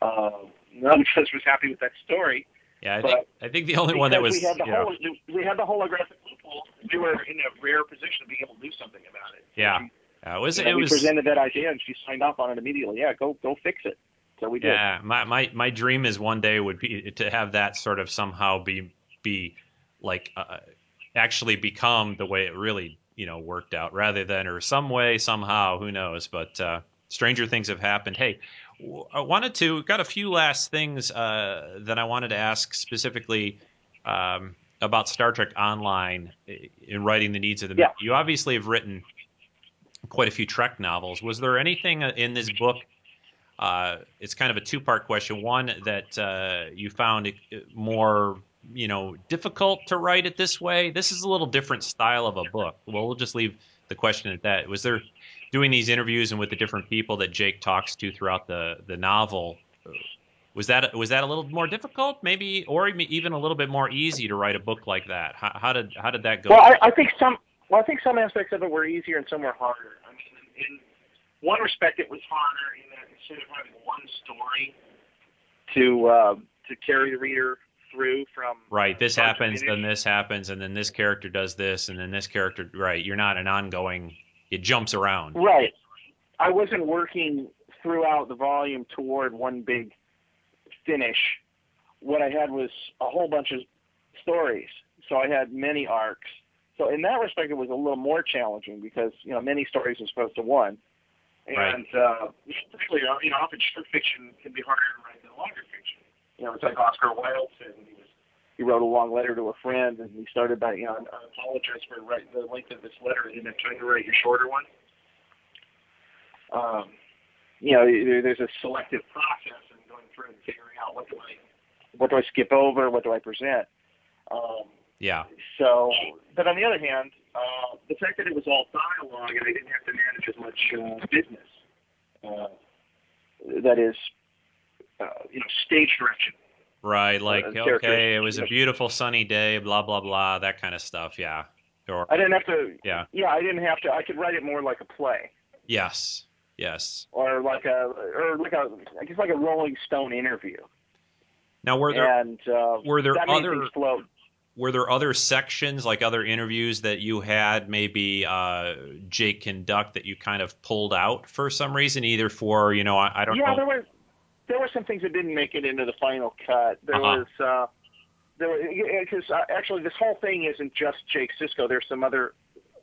Um, of us was happy with that story. Yeah, I think I think the only one that was we had the yeah. whole we had the holographic loophole. We were in a rare position to be able to do something about it. Yeah, uh, it was it we was presented that idea and she signed off on it immediately. Yeah, go go fix it. So we did. Yeah, my my my dream is one day would be to have that sort of somehow be be like uh, actually become the way it really you know worked out rather than or some way somehow who knows but uh, stranger things have happened hey I wanted to got a few last things uh, that I wanted to ask specifically um, about Star Trek Online in writing the needs of the. Yeah. You obviously have written quite a few Trek novels. Was there anything in this book? Uh, it's kind of a two-part question. One that uh, you found more, you know, difficult to write it this way. This is a little different style of a book. Well, we'll just leave the question at that. Was there doing these interviews and with the different people that Jake talks to throughout the the novel, was that was that a little more difficult, maybe, or even a little bit more easy to write a book like that? How, how did how did that go? Well, I, I think some well, I think some aspects of it were easier and some were harder. I mean, in one respect, it was harder in that instead of having one story to uh, to carry the reader through from right this happens then this happens and then this character does this and then this character right you're not an ongoing it jumps around. Right. I wasn't working throughout the volume toward one big finish. What I had was a whole bunch of stories. So I had many arcs. So in that respect, it was a little more challenging because you know many stories as opposed to one. Right. And uh, especially you know often short fiction can be harder to write than longer fiction. You know, it's like Oscar Wilde said when he was he wrote a long letter to a friend and he started by you know I apologize for writing the length of this letter. I didn't have to write your shorter one. Um, you know, there's a selective process in going through and figuring out what do I what do I skip over, what do I present. Um, Yeah. so, but on the other hand, uh, the fact that it was all dialogue and I didn't have to manage as much uh, business, uh, that is, uh, you know, stage direction. Right. Like, Uh, okay, it was a beautiful sunny day, blah blah blah, that kind of stuff. Yeah. Or I didn't have to. Yeah. Yeah, I didn't have to. I could write it more like a play, yes, yes. or like a, or like a, I guess like a Rolling Stone interview. Now, were there and uh, were there other were there other sections like other interviews that you had maybe uh, Jake conduct that you kind of pulled out for some reason, either for you know I, I don't yeah, know. there were there were some things that didn't make it into the final cut. There Uh-huh. was uh, there because uh, actually this whole thing isn't just Jake Sisko. There's some other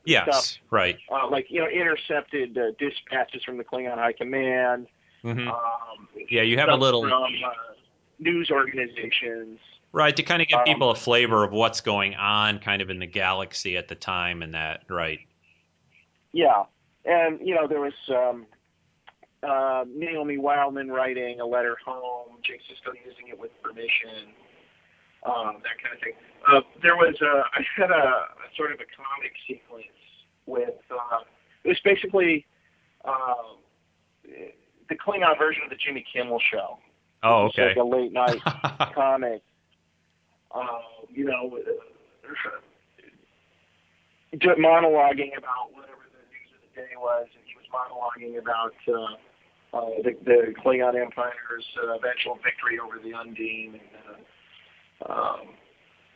yes, stuff. right. uh, like you know intercepted uh, dispatches from the Klingon High Command. hmm Um, Yeah, you have a little from uh, news organizations. right to kind of give um, people a flavor of what's going on, kind of in the galaxy at the time, and that right. Yeah, and you know there was um, uh, Naomi Wildman writing a letter home, Jake Sisko using it with permission, um, that kind of thing. Uh, there was uh, I had a, a sort of a comic sequence with uh, it was basically um, the Klingon version of the Jimmy Kimmel Show. Oh, It's okay. like a late night <laughs> comic. Uh, you know, uh, monologuing about whatever the news of the day was, and he was monologuing about uh, the, the Klingon Empire's uh, eventual victory over the Undine. And, uh, um,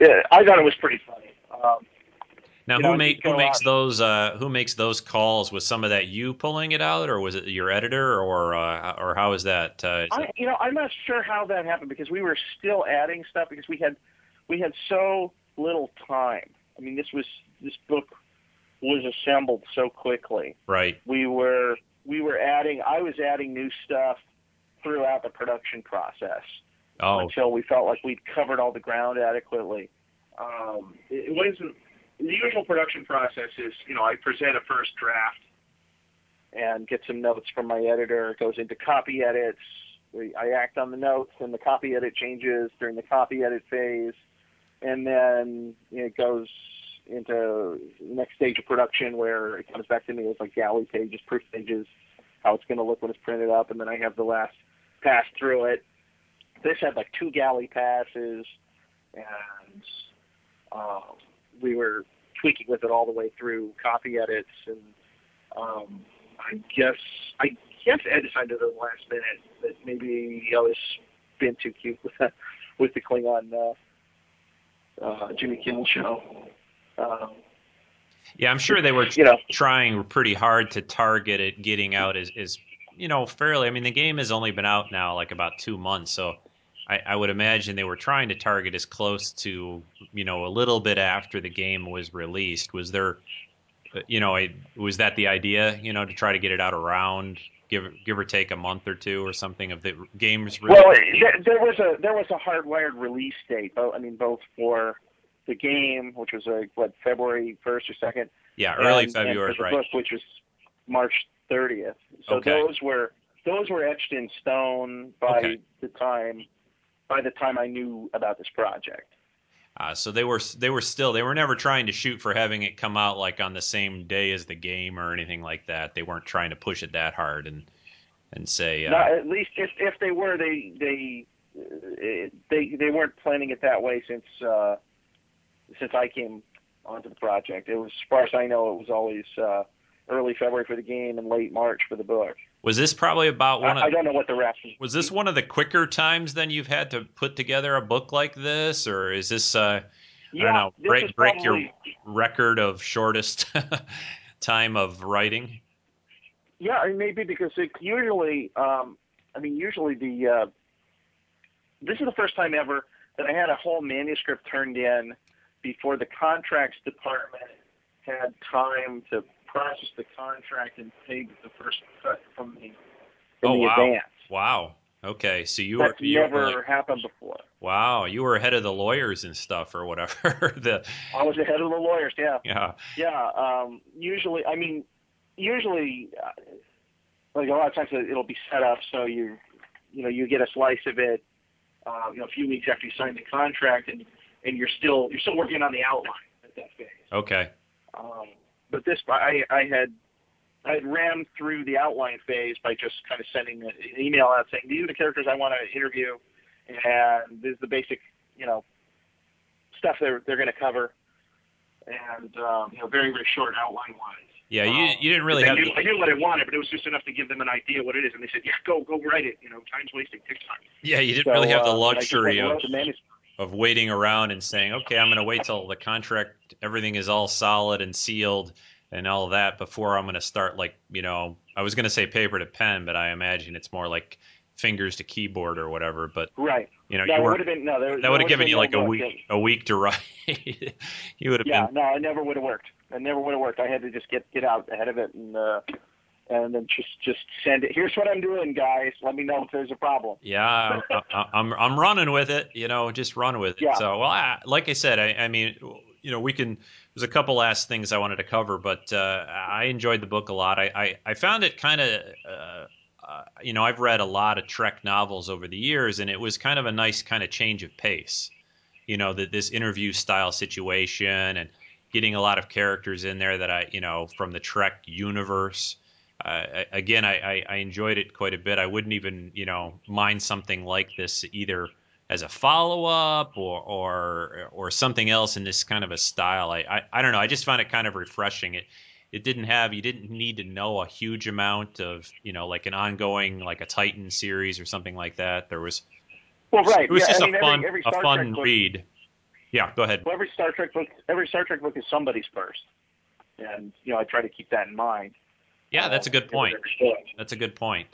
yeah, I thought it was pretty funny. Um, now, who know, make who makes out- those uh, who makes those calls? Was some of that you pulling it out, or was it your editor, or uh, or how is that? Uh, is I, that- you know, I'm not sure how that happened because we were still adding stuff because we had we had so little time. I mean, this was this book was assembled so quickly. right. We were we were adding. I was adding new stuff throughout the production process Oh, until we felt like we'd covered all the ground adequately. Um, it, it wasn't the usual production process. Is you know I present a first draft and get some notes from my editor. It goes into copy edits. We, I act on the notes, and the copy edit changes during the copy edit phase, and then it goes into the next stage of production where it comes back to me as like galley pages, proof pages, how it's going to look when it's printed up, and then I have the last pass through it. This had like two galley passes, and um, we were tweaking with it all the way through copy edits, and um, I guess I guess Ed decided at the last minute that maybe I was being too cute with that, with the Klingon uh, uh, Jimmy Kimmel show. Um, yeah. I'm sure they were you know, trying pretty hard to target it getting out as, as you know fairly. I mean, the game has only been out now like about two months, so I, I would imagine they were trying to target as close to you know a little bit after the game was released. Was there, uh, you know, a, was that the idea? You know, to try to get it out around give give or take a month or two or something of the game's release. well, there, there was a there was a hardwired release date. I mean, both for the game, which was like what February first or second, yeah, early and, February, and the right? book, which was March 30th. So Okay. those were those were etched in stone by Okay. the time by the time I knew about this project. Uh, so they were they were still they were never trying to shoot for having it come out like on the same day as the game or anything like that. They weren't trying to push it that hard and and say uh, Not, at least if if they were, they they uh, they they weren't planning it that way since uh, since I came onto the project. It was, as far as I know, it was always uh, early February for the game and late March for the book. was this probably about one I, of I don't know what the rest. was this one of the quicker times then you've had to put together a book like this or is this uh, Yeah, I don't know this break is your probably- record of shortest <laughs> time of writing? Yeah, I mean, maybe because it usually, um, I mean, usually the uh, this is the first time ever that I had a whole manuscript turned in before the contracts department had time to process the contract and pay the first cut from the from Oh, the wow. advance. Wow. Okay, so you That's were you never were like, happened before. wow, you were ahead of the lawyers and stuff or whatever. <laughs> the I was ahead of the lawyers. Yeah, yeah. yeah. Um, usually, I mean, usually, uh, like a lot of times it'll be set up so you, you know, you get a slice of it, uh, you know, a few weeks after you sign the contract, and and you're still you're still working on the outline at that phase. Okay. Um, but this, I, I had, I had rammed through the outline phase by just kind of sending an email out saying, these are the characters I want to interview, and this is the basic, you know, stuff they're they're going to cover, and um, you know, very very short outline wise. Yeah, you Um, you didn't really I have knew, I knew what I wanted, but it was just enough to give them an idea what it is, and they said, yeah, go go write it. You know, time's wasting, take time. yeah, you didn't So, really have the uh, I went luxury and of the manuscript. Of waiting around and saying, okay, I'm going to wait till the contract, everything is all solid and sealed and all that before I'm going to start like, you know, I was going to say paper to pen, but I imagine it's more like fingers to keyboard or whatever. But Right. you know, No, you would have been no. There, that would have given you no like a week, a week to <laughs> write. you would have Yeah, been, no, I never would have worked. I never would have worked. I had to just get get out ahead of it and uh, and then just just send it. Here's what I'm doing, guys. Let me know if there's a problem. yeah, I, I'm, I'm running with it, you know, just run with it. Yeah. So, well, I, like I said, I, I mean, you know, we can, there's a couple last things I wanted to cover, but uh, I enjoyed the book a lot. I, I, I found it kind of, uh, uh, you know, I've read a lot of Trek novels over the years, and it was kind of a nice kind of change of pace. You know, that this interview style situation and getting a lot of characters in there that I, you know, from the Trek universe. Uh, again, I, I, I enjoyed it quite a bit. I wouldn't even, you know, mind something like this either as a follow up or, or or something else in this kind of a style. I, I, I don't know. I just found it kind of refreshing. It it didn't have you didn't need to know a huge amount of you know like an ongoing like a Titan series or something like that. There was Well, right. it was yeah, just I mean, a fun every, every a fun book, read. Yeah, go ahead. Well, every Star Trek book, every Star Trek book is somebody's first, and you know I try to keep that in mind. Yeah, that's a good Uh, point. with every book. That's a good point.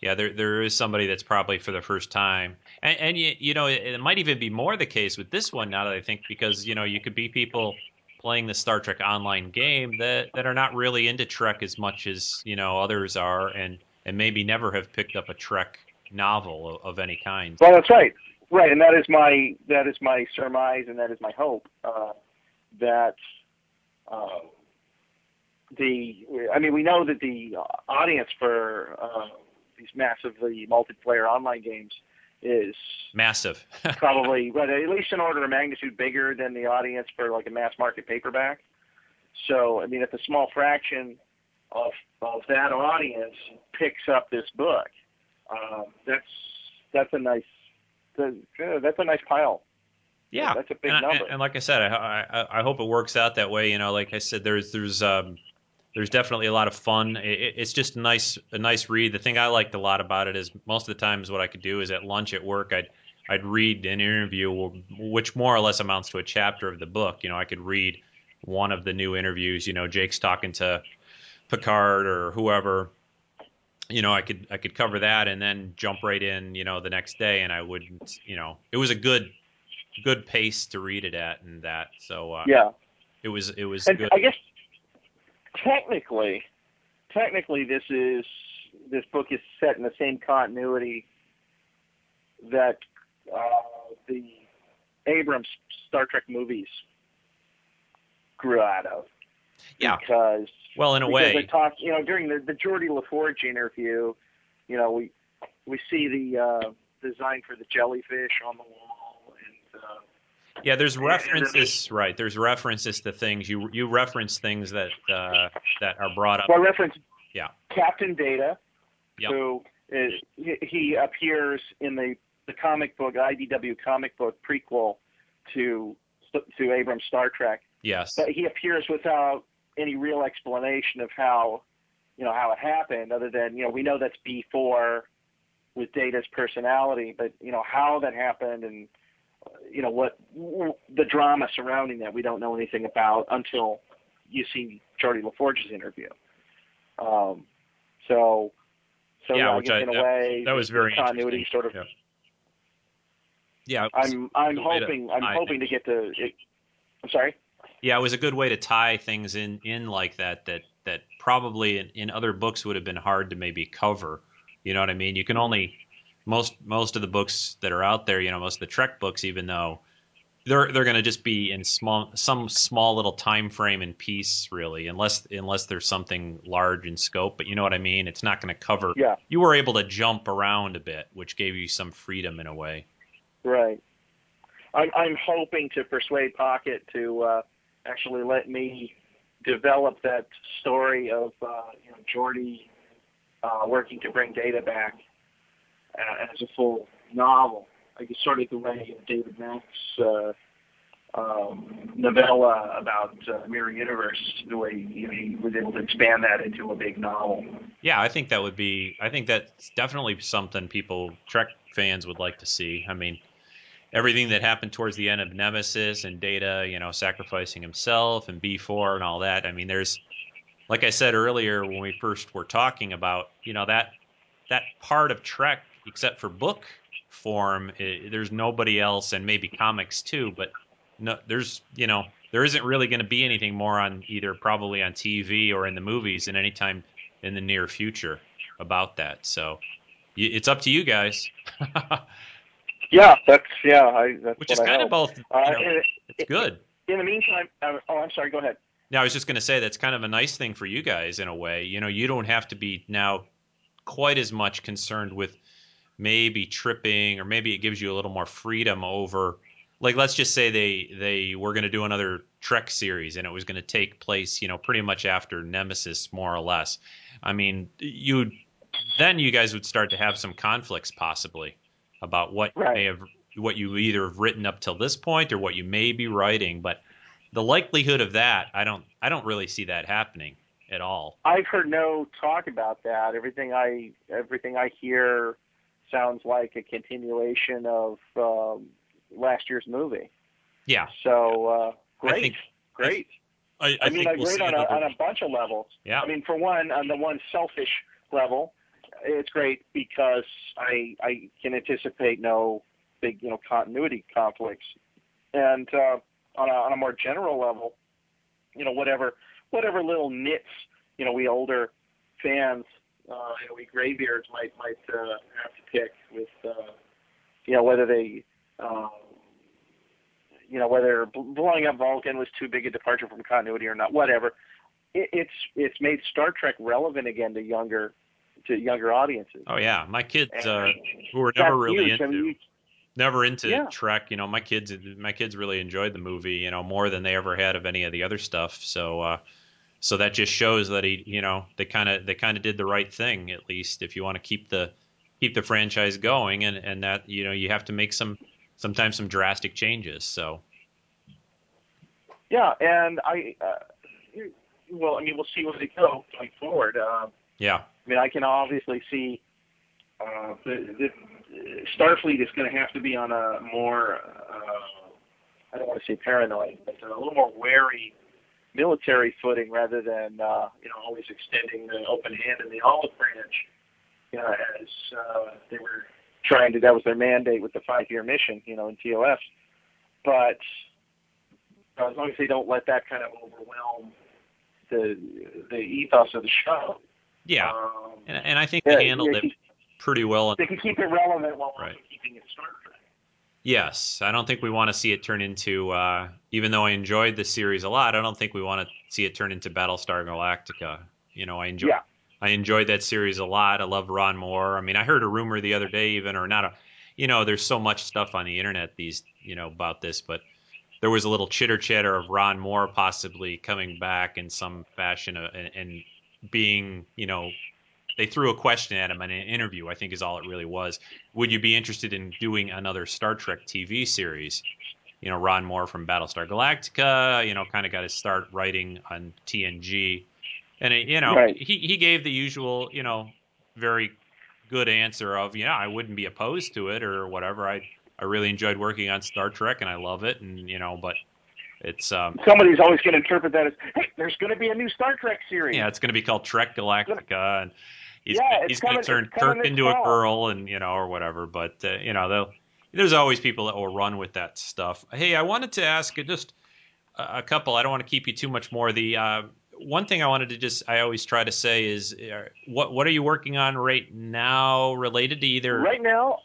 Yeah, there there is somebody that's probably for the first time, and, and you, you know it, it might even be more the case with this one now that I think because you know you could be people playing the Star Trek online game that that are not really into Trek as much as you know others are, and and maybe never have picked up a Trek novel of, of any kind. Well, that's right. Right, and that is my that is my surmise, and that is my hope uh, that uh, the I mean we know that the audience for uh, these massively multiplayer online games is Massive. <laughs> probably well, at least an order of magnitude bigger than the audience for like a mass market paperback. So I mean, if a small fraction of of that audience picks up this book, um, that's that's a nice that's a nice pile. Yeah, that's a big and, number. And, and like I said, I, I I hope it works out that way. You know, like I said, there's there's um there's definitely a lot of fun. It, it- it's just a nice a nice read. The thing I liked a lot about it is most of the times what I could do is at lunch at work I'd I'd read an interview which more or less amounts to a chapter of the book. You know, I could read one of the new interviews. You know, Jake's talking to Picard or whoever. You know, I could I could cover that and then jump right in. You know, the next day, and I wouldn't. You know, it was a good good pace to read it at and that. So uh, Yeah, it was it was and good. I guess technically, technically this is this book is set in the same continuity that uh, the Abrams Star Trek movies grew out of. Yeah. Because Well, in a way, they talked, you know, during the the Geordi LaForge interview, you know, we we see the uh, design for the jellyfish on the wall, yeah. There's references, right? There's references to things you you reference things that uh, that are brought up. well, I reference Yeah. Captain Data, Yep. who is he, appears in the the comic book IDW comic book prequel to to Abrams Star Trek. Yes. but he appears without any real explanation of how you know how it happened other than you know we know that's B4 with Data's personality but you know how that happened and you know what the drama surrounding that we don't know anything about until you see Geordi LaForge's interview. Um, so, so Yeah, I which I- in a that- way, that was very continuity sort of. Yeah. Yeah, it was I'm I'm a to hoping I'm tie hoping to get to. It, I'm sorry. Yeah, it was a good way to tie things in in like that that that probably in, in other books would have been hard to maybe cover. You know what I mean? You can only most most of the books that are out there, you know, most of the Trek books, even though they're they're going to just be in small some small little time frame and piece, really, unless unless there's something large in scope. But you know what I mean? It's not going to cover. Yeah. You were able to jump around a bit, which gave you some freedom in a way. Right. I'm I'm hoping to persuade Pocket to uh, actually let me develop that story of uh, you know Geordi uh, working to bring Data back uh, as a full novel. I guess sort of the way David Mack's uh, um, novella about uh, Mirror Universe, the way you know, he was able to expand that into a big novel. Yeah, I think that would be. I think that's definitely something people Trek fans would like to see. I mean, everything that happened towards the end of Nemesis and Data, you know, sacrificing himself and B4 and all that. I mean, there's, like I said earlier when we first were talking about, you know, that that part of Trek, except for book form, i there's nobody else, and maybe comics too, but no, there's, you know, there isn't really going to be anything more on either probably on TV or in the movies in any time in the near future about that. So y- it's up to you guys. <laughs> Yeah, that's yeah. I, that's Which is I kind hope. of both. You Uh, know, in, it's good. in the meantime, uh, oh, I'm sorry. Go ahead. Now, I was just going to say that's kind of a nice thing for you guys in a way. You know, you don't have to be now quite as much concerned with maybe tripping, or maybe it gives you a little more freedom over. Like, let's just say they they were going to do another Trek series, and it was going to take place, you know, pretty much after Nemesis, more or less. I mean, you then you guys would start to have some conflicts possibly about what you Right. may have what you either have written up till this point or what you may be writing, but the likelihood of that, I don't I don't really see that happening at all. I've heard no talk about that. Everything I everything I hear sounds like a continuation of um, last year's movie. Yeah, So uh, I great, think- great. I, I, I, mean, think we'll great on a, on a bunch of levels. yeah, I mean, for one, on the one selfish level, it's great because I I can anticipate no big you know continuity conflicts, and uh, on a on a more general level, you know whatever whatever little nits you know we older fans uh, you know we graybeards might might uh, have to pick with uh, you know whether they. Um, you know whether blowing up Vulcan was too big a departure from continuity or not, whatever it, it's it's made Star Trek relevant again to younger to younger audiences. oh yeah. My kids And uh, who were never really huge. I into mean, you- never into Yeah. Trek. You know, my kids my kids really enjoyed the movie. You know, more than they ever had of any of the other stuff. So. uh so that just shows that he, you know, they kind of they kind of did the right thing at least. If you want to keep the keep the franchise going, and and that you know you have to make some sometimes some drastic changes. So yeah, and I uh, well, I mean, we'll see where they go going forward. Uh, yeah, I mean, I can obviously see uh, the, the Starfleet is going to have to be on a more uh, I don't want to say paranoid, but a little more wary military footing rather than uh, you know always extending the open hand in the olive branch. You know, as uh, they were trying to, that was their mandate with the five-year mission, you know, in TOS. But uh, as long as they don't let that kind of overwhelm the the ethos of the show, yeah, um, and, and I think yeah, they handled yeah, it pretty well. they can keep it relevant while Right. also keeping it Star Trek. Yes, I don't think we want to see it turn into. Uh, even though I enjoyed the series a lot, I don't think we want to see it turn into Battlestar Galactica. You know, I enjoy. Yeah. I enjoyed that series a lot. I love Ron Moore. I mean, I heard a rumor the other day, even or not a. You know, there's so much stuff on the internet these, you know, about this, but there was a little chitter chatter of Ron Moore possibly coming back in some fashion uh, and, and being, you know, they threw a question at him in an interview. I think is all it really was. Would you be interested in doing another Star Trek TV series? You know, Ron Moore from Battlestar Galactica. You know, kind of got his start writing on TNG, and it, you know, Right. he he gave the usual, you know, very good answer of, you know, I wouldn't be opposed to it or whatever. I I really enjoyed working on Star Trek and I love it, and you know, but It's um, Somebody's always going to interpret that as, hey, there's going to be a new Star Trek series. yeah, it's going to be called Trek Galactica, and he's Yeah, it's he's going to turn Kirk into a girl, and you know, or whatever. But uh, you know, there's always people that will run with that stuff. Hey, I wanted to ask just a couple. I don't want to keep you too much more. The uh, one thing I wanted to just I always try to say is, uh, what what are you working on right now related to either? Right now,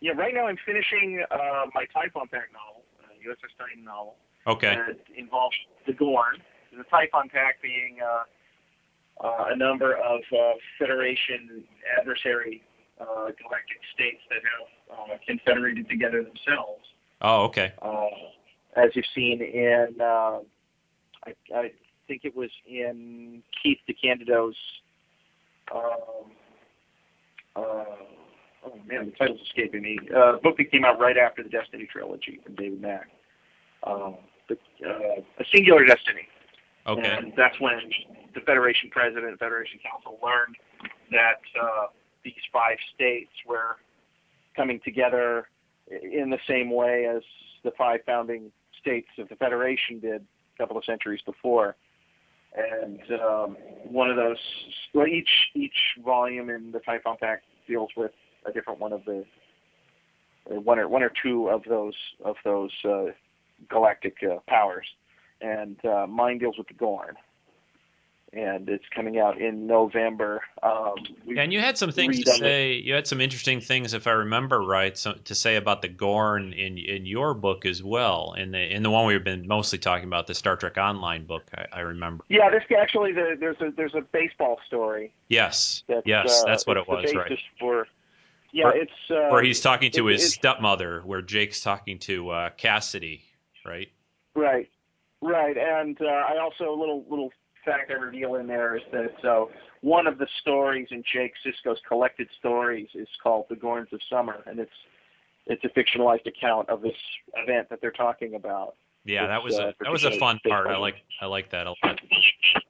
yeah, right now I'm finishing uh, my Typhon Pact novel, uh, USS Titan novel. Okay. that involves the Gorn. The Typhon Pact being uh, uh, a number of uh, Federation adversary uh, galactic states that have uh, confederated together themselves. Oh, okay. Uh, as you've seen in, uh, I, I think it was in Keith DeCandido's. Um, uh, oh man, the title's escaping me. Uh, book that came out right after the Destiny trilogy from David Mack. Um, the, uh, a Singular Destiny. Okay. And that's when the Federation President Federation Council learned that uh, these five states were coming together in the same way as the five founding states of the Federation did a couple of centuries before. And um, one of those, well, each each volume in the Typhon Pact deals with a different one of the, one or one or two of those of those uh, galactic uh, powers, and uh, mine deals with the Gorn, and it's coming out in November. Um, And you had some things to redone it. say. You had some interesting things, if I remember right, so, to say about the Gorn in in your book as well. In the in the one we've been mostly talking about, the Star Trek Online book. I, I remember. yeah, this actually the, there's a there's a baseball story. Yes, That's, yes, uh, that's what it was, right? For yeah, Where- it's uh, Where he's talking to it- his stepmother, where Jake's talking to uh, Cassidy, right? Right, right, and uh, I also a little little fact I reveal in there is that so one of the stories in Jake Sisko's collected stories is called The Gorns of Summer, and it's it's a fictionalized account of this event that they're talking about. Yeah, that was uh, a that was a fun part. I like I like that a lot.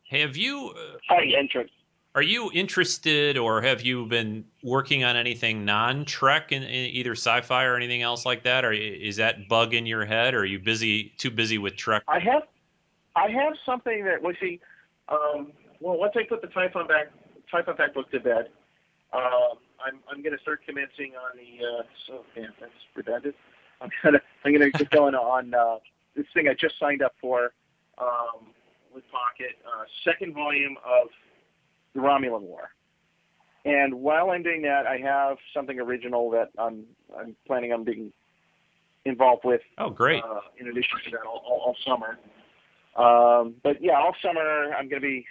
Hey, have you uh, High entrance. are you interested or have you been working on anything non-Trek in, in either sci-fi or anything else like that? Or is that bug in your head? Or are you busy too busy with Trek? I have I have something that well see um, well once I put the Typhon Pact Typhon Pact book to bed, um, I'm I'm gonna start commencing on the uh, so man that's redundant. <laughs> I'm gonna I'm gonna get going on uh, this thing I just signed up for um, with Pocket uh, second volume of the Romulan War. And while I'm doing that, I have something original that I'm I'm planning on being involved with Oh, great. uh, in addition to that all, all, all summer. Um, but yeah, all summer I'm going to be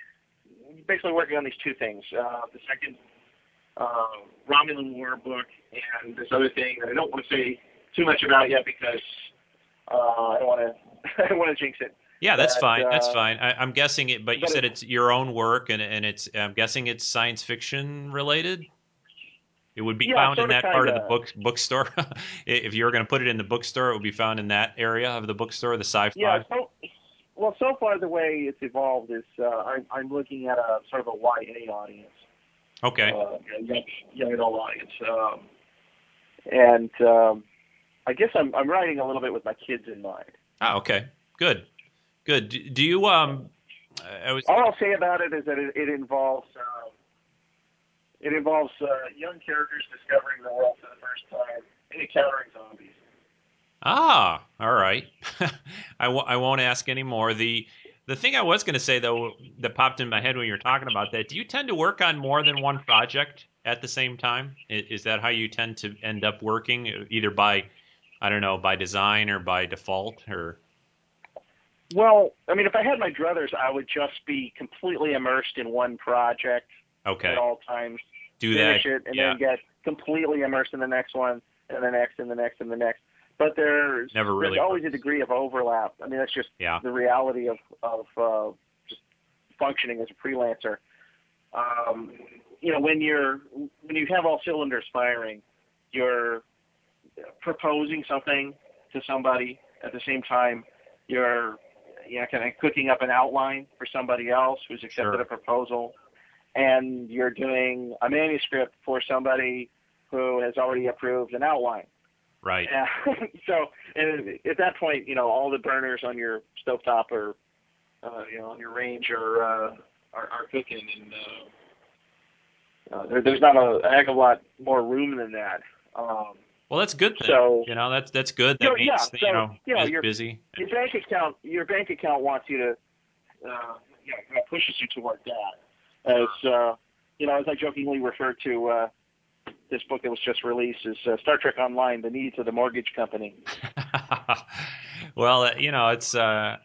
basically working on these two things: uh, the second uh, Romulan War book and this other thing that I don't want to say too much about yet because uh, I don't want to <laughs> I don't want to jinx it. Yeah, that's that, fine. That's uh, fine. I, I'm guessing it, but you but said it's your own work, and and it's. I'm guessing it's science fiction related. It would be Yeah, found in that part of the book bookstore. <laughs> if you were going to put it in the bookstore, it would be found in that area of the bookstore, the sci-fi. Yeah. So, well, so far the way it's evolved is uh, I'm, I'm looking at a sort of a YA audience. Okay. uh, young, young adult audience. Um, and um, I guess I'm, I'm writing a little bit with my kids in mind. oh, okay. Good. Good. Do, do you um? I was. All I'll say about it is that it, it involves um, it involves uh, young characters discovering the world for the first time and encountering zombies. Ah, all right. <laughs> I w- I won't ask anymore. The the thing I was going to say though that popped in my head when you were talking about that. Do you tend to work on more than one project at the same time? Is, is that how you tend to end up working, either by I don't know, by design or by default, or Well, I mean, if I had my druthers, I would just be completely immersed in one project okay, at all times. do that? finish it and yeah. then get completely immersed in the next one and the next and the next and the next. But there's Never really there's always a degree of overlap. I mean, that's just Yeah. the reality of of uh, just functioning as a freelancer. Um, you know, when you're when you have all cylinders firing, you're proposing something to somebody at the same time. You're you know, kind of cooking up an outline for somebody else who's accepted Sure. a proposal and you're doing a manuscript for somebody who has already approved an outline. Right. Yeah. <laughs> so, and at that point, you know, all the burners on your stovetop are, uh, you know, on your range are uh, are, are cooking, and uh, uh, there, there's not a, a heck of a lot more room than that. Um, Well, that's good. Then. So- you know, that's that's good. That You know, means yeah, that, so, you know, you know you're busy. your bank account, your bank account wants you to, uh, you know, kind of pushes you toward that. As uh, you know, as I jokingly refer to uh, this book that was just released, is uh, Star Trek Online: The Needs of the Mortgage Company. <laughs> well, uh, you know, it's uh,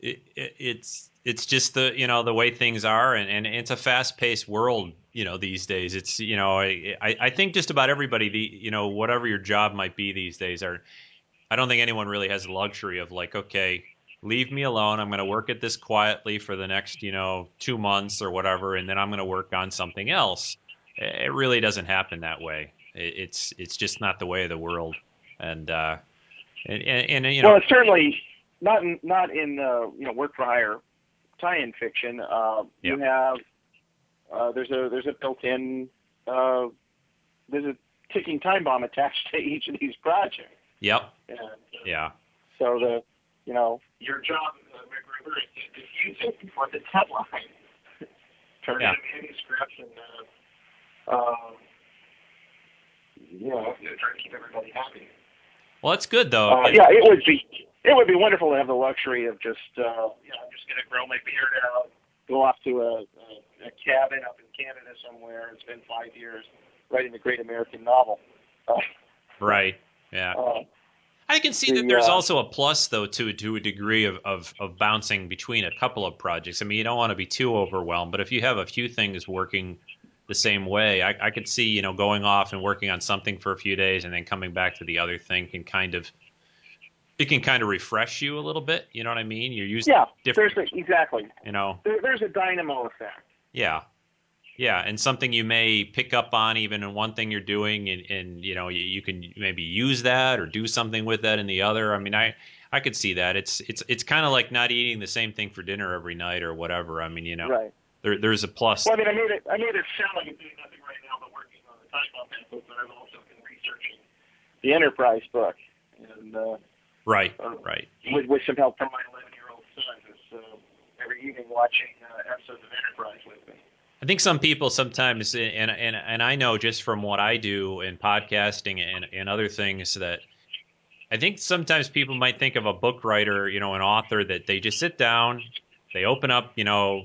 it, it, it's it's just the you know the way things are, and, and it's a fast-paced world. You know, these days, it's you know, I I think just about everybody, the you know, whatever your job might be these days, are I don't think anyone really has the luxury of like, okay, leave me alone. I'm going to work at this quietly for the next you know two months or whatever, and then I'm going to work on something else. It really doesn't happen that way. It's it's just not the way of the world, and. uh and, and, and you know, well, it's certainly not in, not in uh, you know work for hire tie-in fiction. Uh, You have uh, there's a there's a built-in uh, there's a ticking time bomb attached <laughs> to each of these projects. yep, And, uh, yeah, So the, you know, your job, uh, MacGyver, is to diffuse it for the deadline. <laughs> Turn Yeah. in a manuscript and, uh, um, you know, try to keep everybody happy. well, that's good though. Uh, yeah, it would be, it would be wonderful to have the luxury of just, uh, you know, I'm just going to grow my beard out, go off to a, a, a cabin up in Canada somewhere and spend five years writing the great American novel. Uh, <laughs> right, yeah. uh, I can see the, that there's uh, also a plus though to to a degree of, of of bouncing between a couple of projects. I mean, you don't want to be too overwhelmed, but if you have a few things working the same way, I, I could see you know going off and working on something for a few days and then coming back to the other thing can kind of it can kind of refresh you a little bit. You know what I mean? You're using yeah, different, there's a, exactly. you know. There, there's a dynamo effect. Yeah. Yeah, and something you may pick up on even in one thing you're doing, and, and you know you, you can maybe use that or do something with that in the other. I mean, I I could see that. It's it's it's kind of like not eating the same thing for dinner every night or whatever. I mean, you know, Right. There there's a plus. Well, I mean, I made it. I made it sound like I'm doing nothing right now, but working on the bomb book. But I've also been researching the Enterprise book, and uh, Right, uh, right. with, with some help from my 11 year old son, who's uh, every evening watching uh, episodes of Enterprise with me. I think some people sometimes, and and and I know just from what I do in podcasting and and other things that I think sometimes people might think of a book writer, you know, an author that they just sit down, they open up, you know,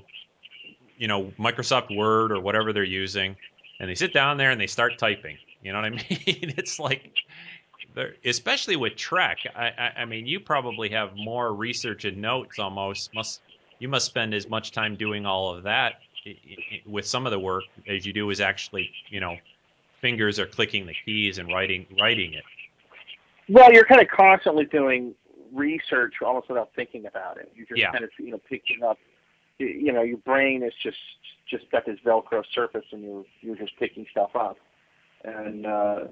you know, Microsoft Word or whatever they're using, and they sit down there and they start typing. You know what I <laughs> mean? it's like, especially with Trek. I, I I mean, you probably have more research and notes almost. Must you must spend as much time doing all of that with some of the work as you do is actually, you know, fingers are clicking the keys and writing writing it. Well, you're kind of constantly doing research almost without thinking about it. You're just Yeah. kind of you know picking up. You- You know, your brain is just just got this Velcro surface, and you're you're just picking stuff up, and uh,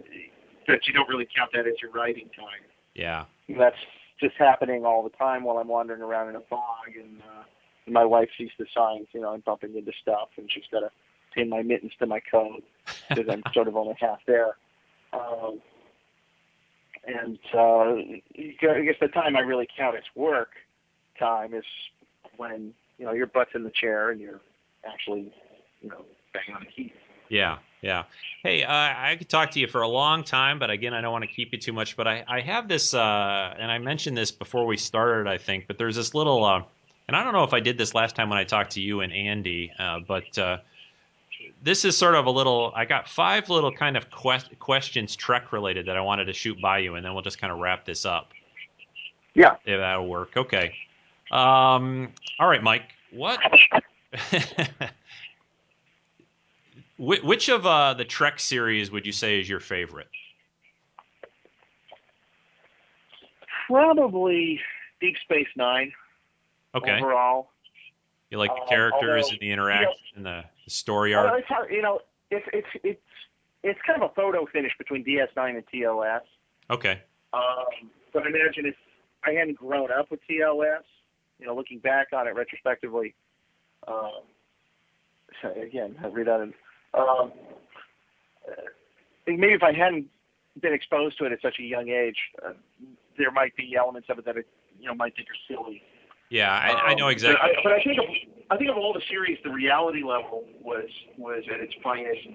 but you don't really count that as your writing time. Yeah. that's just happening all the time while I'm wandering around in a fog, and, uh, and my wife sees the signs. You know, I'm bumping into stuff, and she's got to pin my mittens to my coat <laughs> because I'm sort of only half there. Um, and uh, I guess the time I really count as work time is when you know your butt's in the chair and you're actually, you know, banging on the keys. Yeah, yeah. Hey, uh, I could talk to you for a long time, but again, I don't want to keep you too much. But I, I have this, uh, and I mentioned this before we started, I think. But there's this little, uh, and I don't know if I did this last time when I talked to you and Andy, uh, but uh, this is sort of a little. I got five little kind of quest- questions Trek related that I wanted to shoot by you, and then we'll just kind of wrap this up. Yeah. If that'll work. Okay. Um, all right, Mike. What? <laughs> Which of uh, the Trek series would you say is your favorite? Probably Deep Space Nine Okay, overall. you like the characters although, and the interaction and the, the story Well, arc. it's hard, you know, it's it's it's it's kind of a photo finish between DS9 and TOS. Okay, Um, but imagine if I hadn't grown up with TOS, you know, looking back on it retrospectively. Um, again, I read that. In, um, I think maybe if I hadn't been exposed to it at such a young age, uh, there might be elements of it that it, you know might think are silly. Yeah, I, I know Um, exactly. But I, but I think of I think of all the series, the reality level was was at its finest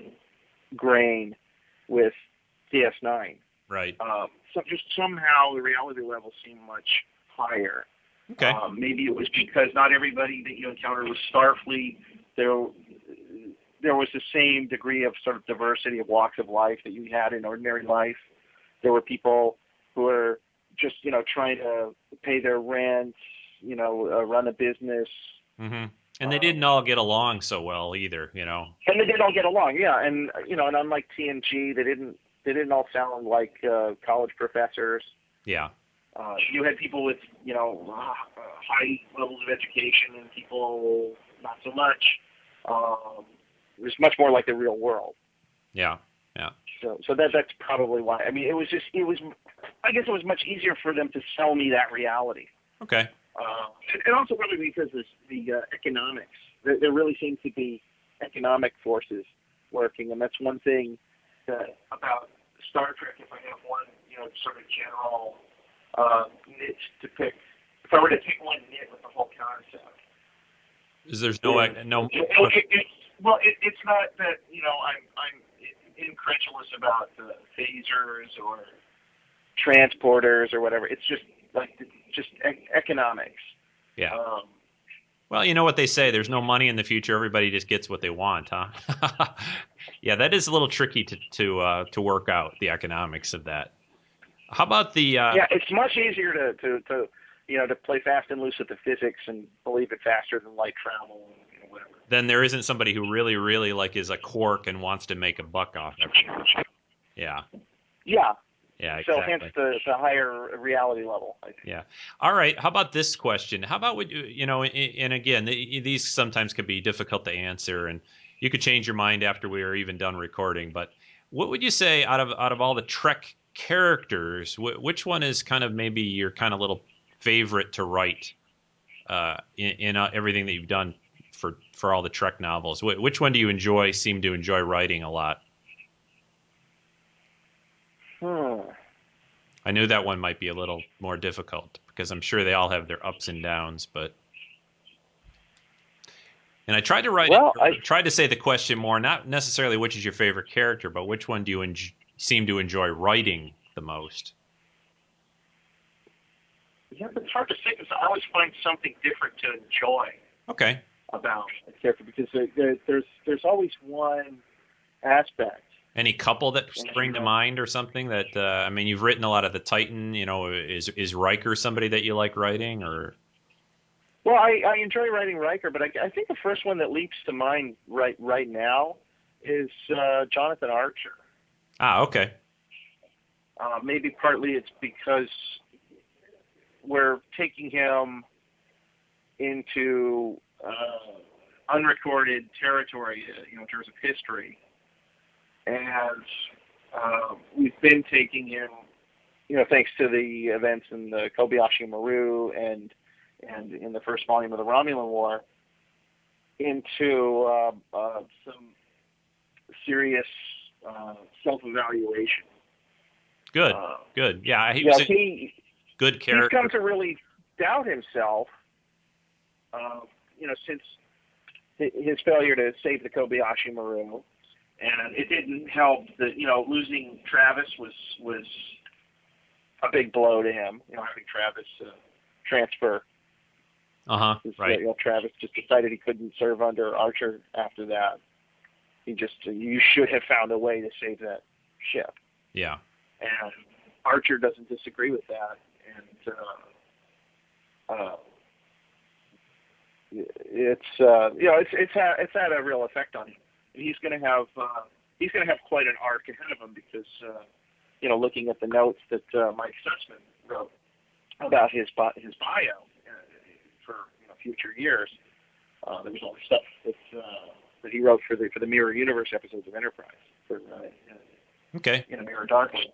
grain with DS9. right. Um, so just somehow the reality level seemed much higher. Okay. Um, maybe it was because not everybody that you encountered was Starfleet. There, there was the same degree of sort of diversity of walks of life that you had in ordinary life. There were people who were just, you know, trying to pay their rent, you know, uh, run a business, hmm And they didn't all get along so well either. You know. and they didn't all get along. Yeah, and you know, and unlike TNG, they didn't they didn't all sound like uh, college professors. Yeah. Uh, you had people with, you know, high levels of education and people not so much. Um, it was much more like the real world. Yeah. Yeah. So, so that that's probably why. I mean, it was just, it was, I guess it was much easier for them to sell me that reality. Okay. Uh, and, and also probably because of the uh, economics. There, there really seems to be economic forces working, and that's one thing that, about Star Trek. If I have one, you know, sort of general niche to pick, if I were to pick one nit with the whole concept, Is there's no no. it, it, it, well, it, it's not that you know I'm I'm incredulous about uh, phasers or transporters or whatever. It's just like just e- economics. Yeah. Um, Well, you know what they say. There's no money in the future. Everybody just gets what they want, huh? <laughs> yeah, that is a little tricky to to uh, to work out the economics of that. How about the? Uh, yeah, it's much easier to, to, to you know to play fast and loose with the physics and believe it faster than light travel and you know, whatever. Then there isn't somebody who really, really like is a Quark and wants to make a buck off everything. Yeah. Yeah. Yeah. So Exactly. hence the, the higher reality level. I think. Yeah. All right. How about this question? How about would you, you know, and again, these sometimes can be difficult to answer, and you could change your mind after we are even done recording. But what would you say out of out of all the Trek characters, wh- which one is kind of maybe your kind of little favorite to write uh, in, in uh, everything that you've done for for all the Trek novels? Wh- which one do you enjoy? Seem to enjoy writing a lot? Hmm. I knew that one might be a little more difficult because I'm sure they all have their ups and downs, but and I tried to write Well, it, I- tried to say the question more, not necessarily which is your favorite character, but which one do you en- seem to enjoy writing the most? Yeah, it's hard to say because I always find something different to enjoy Okay, about a character because there, there, there's there's always one aspect. any couple that spring to mind or something that uh, I mean, you've written a lot of the Titan. You know, is is Riker somebody that you like writing or? Well, I, I enjoy writing Riker, but I, I think the first one that leaps to mind right right now is uh, Jonathan Archer. Ah, okay, Uh, maybe partly it's because we're taking him into uh, unrecorded territory, uh, you know, in terms of history, and uh, we've been taking him, you know, thanks to the events in the Kobayashi Maru and and in the first volume of the Romulan War, into uh, uh, some serious uh, self-evaluation. good, Uh, good. Yeah, he was a he good he's come to really doubt himself. Uh, you know, since his failure to save the Kobayashi Maru, and it didn't help that you know losing Travis was was a big blow to him. You know, having Travis uh, transfer. Uh huh. Right. You know, Travis just decided he couldn't serve under Archer after that. He just you should have found a way to save that ship. Yeah. and Archer doesn't disagree with that, and uh, uh, it's uh, you know it's it's had it's had a real effect on him. He's going to have uh, he's going to have quite an arc ahead of him because uh, you know looking at the notes that uh, Mike Sussman wrote about his bi- his bio uh, for you know, future years, uh, there was all the stuff that uh, that he wrote for the for the Mirror Universe episodes of Enterprise for uh, Okay. in a mirror darkly.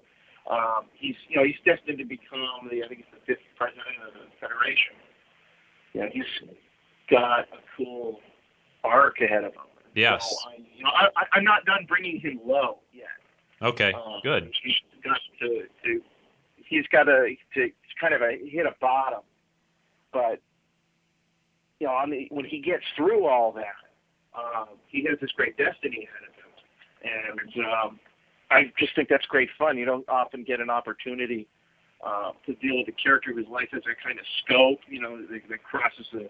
Um, he's you know he's destined to become the I think it's the fifth president of the Federation. You know he's got a cool arc ahead of him. Yes. So I, you know I, I, I'm not done bringing him low yet. Okay, Um, good. He's got to, to he's got to to kind of a hit a bottom, but you know, when he gets through all that, um, he has this great destiny ahead of him, and um, I just think that's great fun. You don't often get an opportunity uh, to deal with a character whose life has that kind of scope, you know, that, that crosses the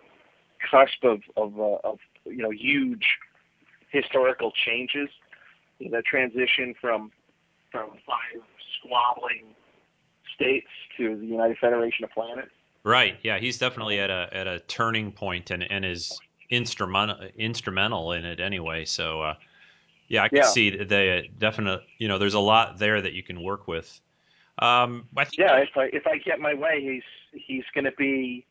cusp of of, uh, of you know huge historical changes. You know, that transition from from five squabbling states to the United Federation of Planets. Right. Yeah, he's definitely at a at a turning point and and is instrumental instrumental in it anyway. So uh, yeah, I can Yeah. see the, the definite. You know, there's a lot there that you can work with. Um, I think Yeah, if I if I get my way, he's he's going to be.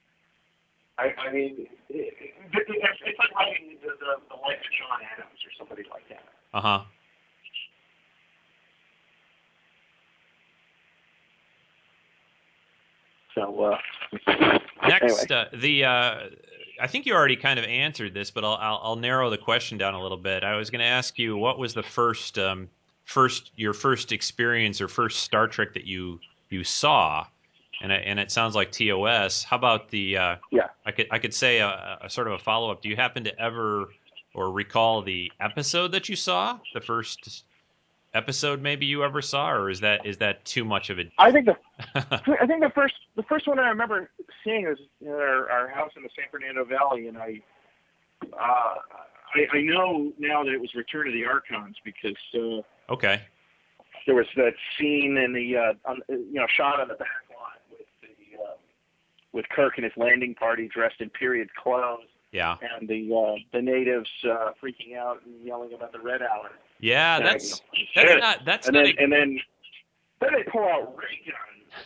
I, I mean, it, it, it's, it's like writing the, the, the life of John Adams or somebody like that. Uh huh. So uh, Next, uh, the uh, I think you already kind of answered this, but I'll, I'll I'll narrow the question down a little bit. I was going to ask you what was the first um, first your first experience or first Star Trek that you you saw, and I, and it sounds like TOS. How about the uh, Yeah. I could I could say a, a sort of a follow up. Do you happen to ever or recall the episode that you saw, the first episode maybe you ever saw, or is that is that too much of a I think the <laughs> I think the first the first one I remember seeing was our, our house in the San Fernando Valley, and I, uh, I I know now that it was Return of the Archons because uh, okay? there was that scene in the uh, on, you know shot on the back lot with the uh, with Kirk and his landing party dressed in period clothes, Yeah, and the uh, the natives uh, freaking out and yelling about the red hour. Yeah. That's that's "Shit." not that's and not then a- and then then they pull out ray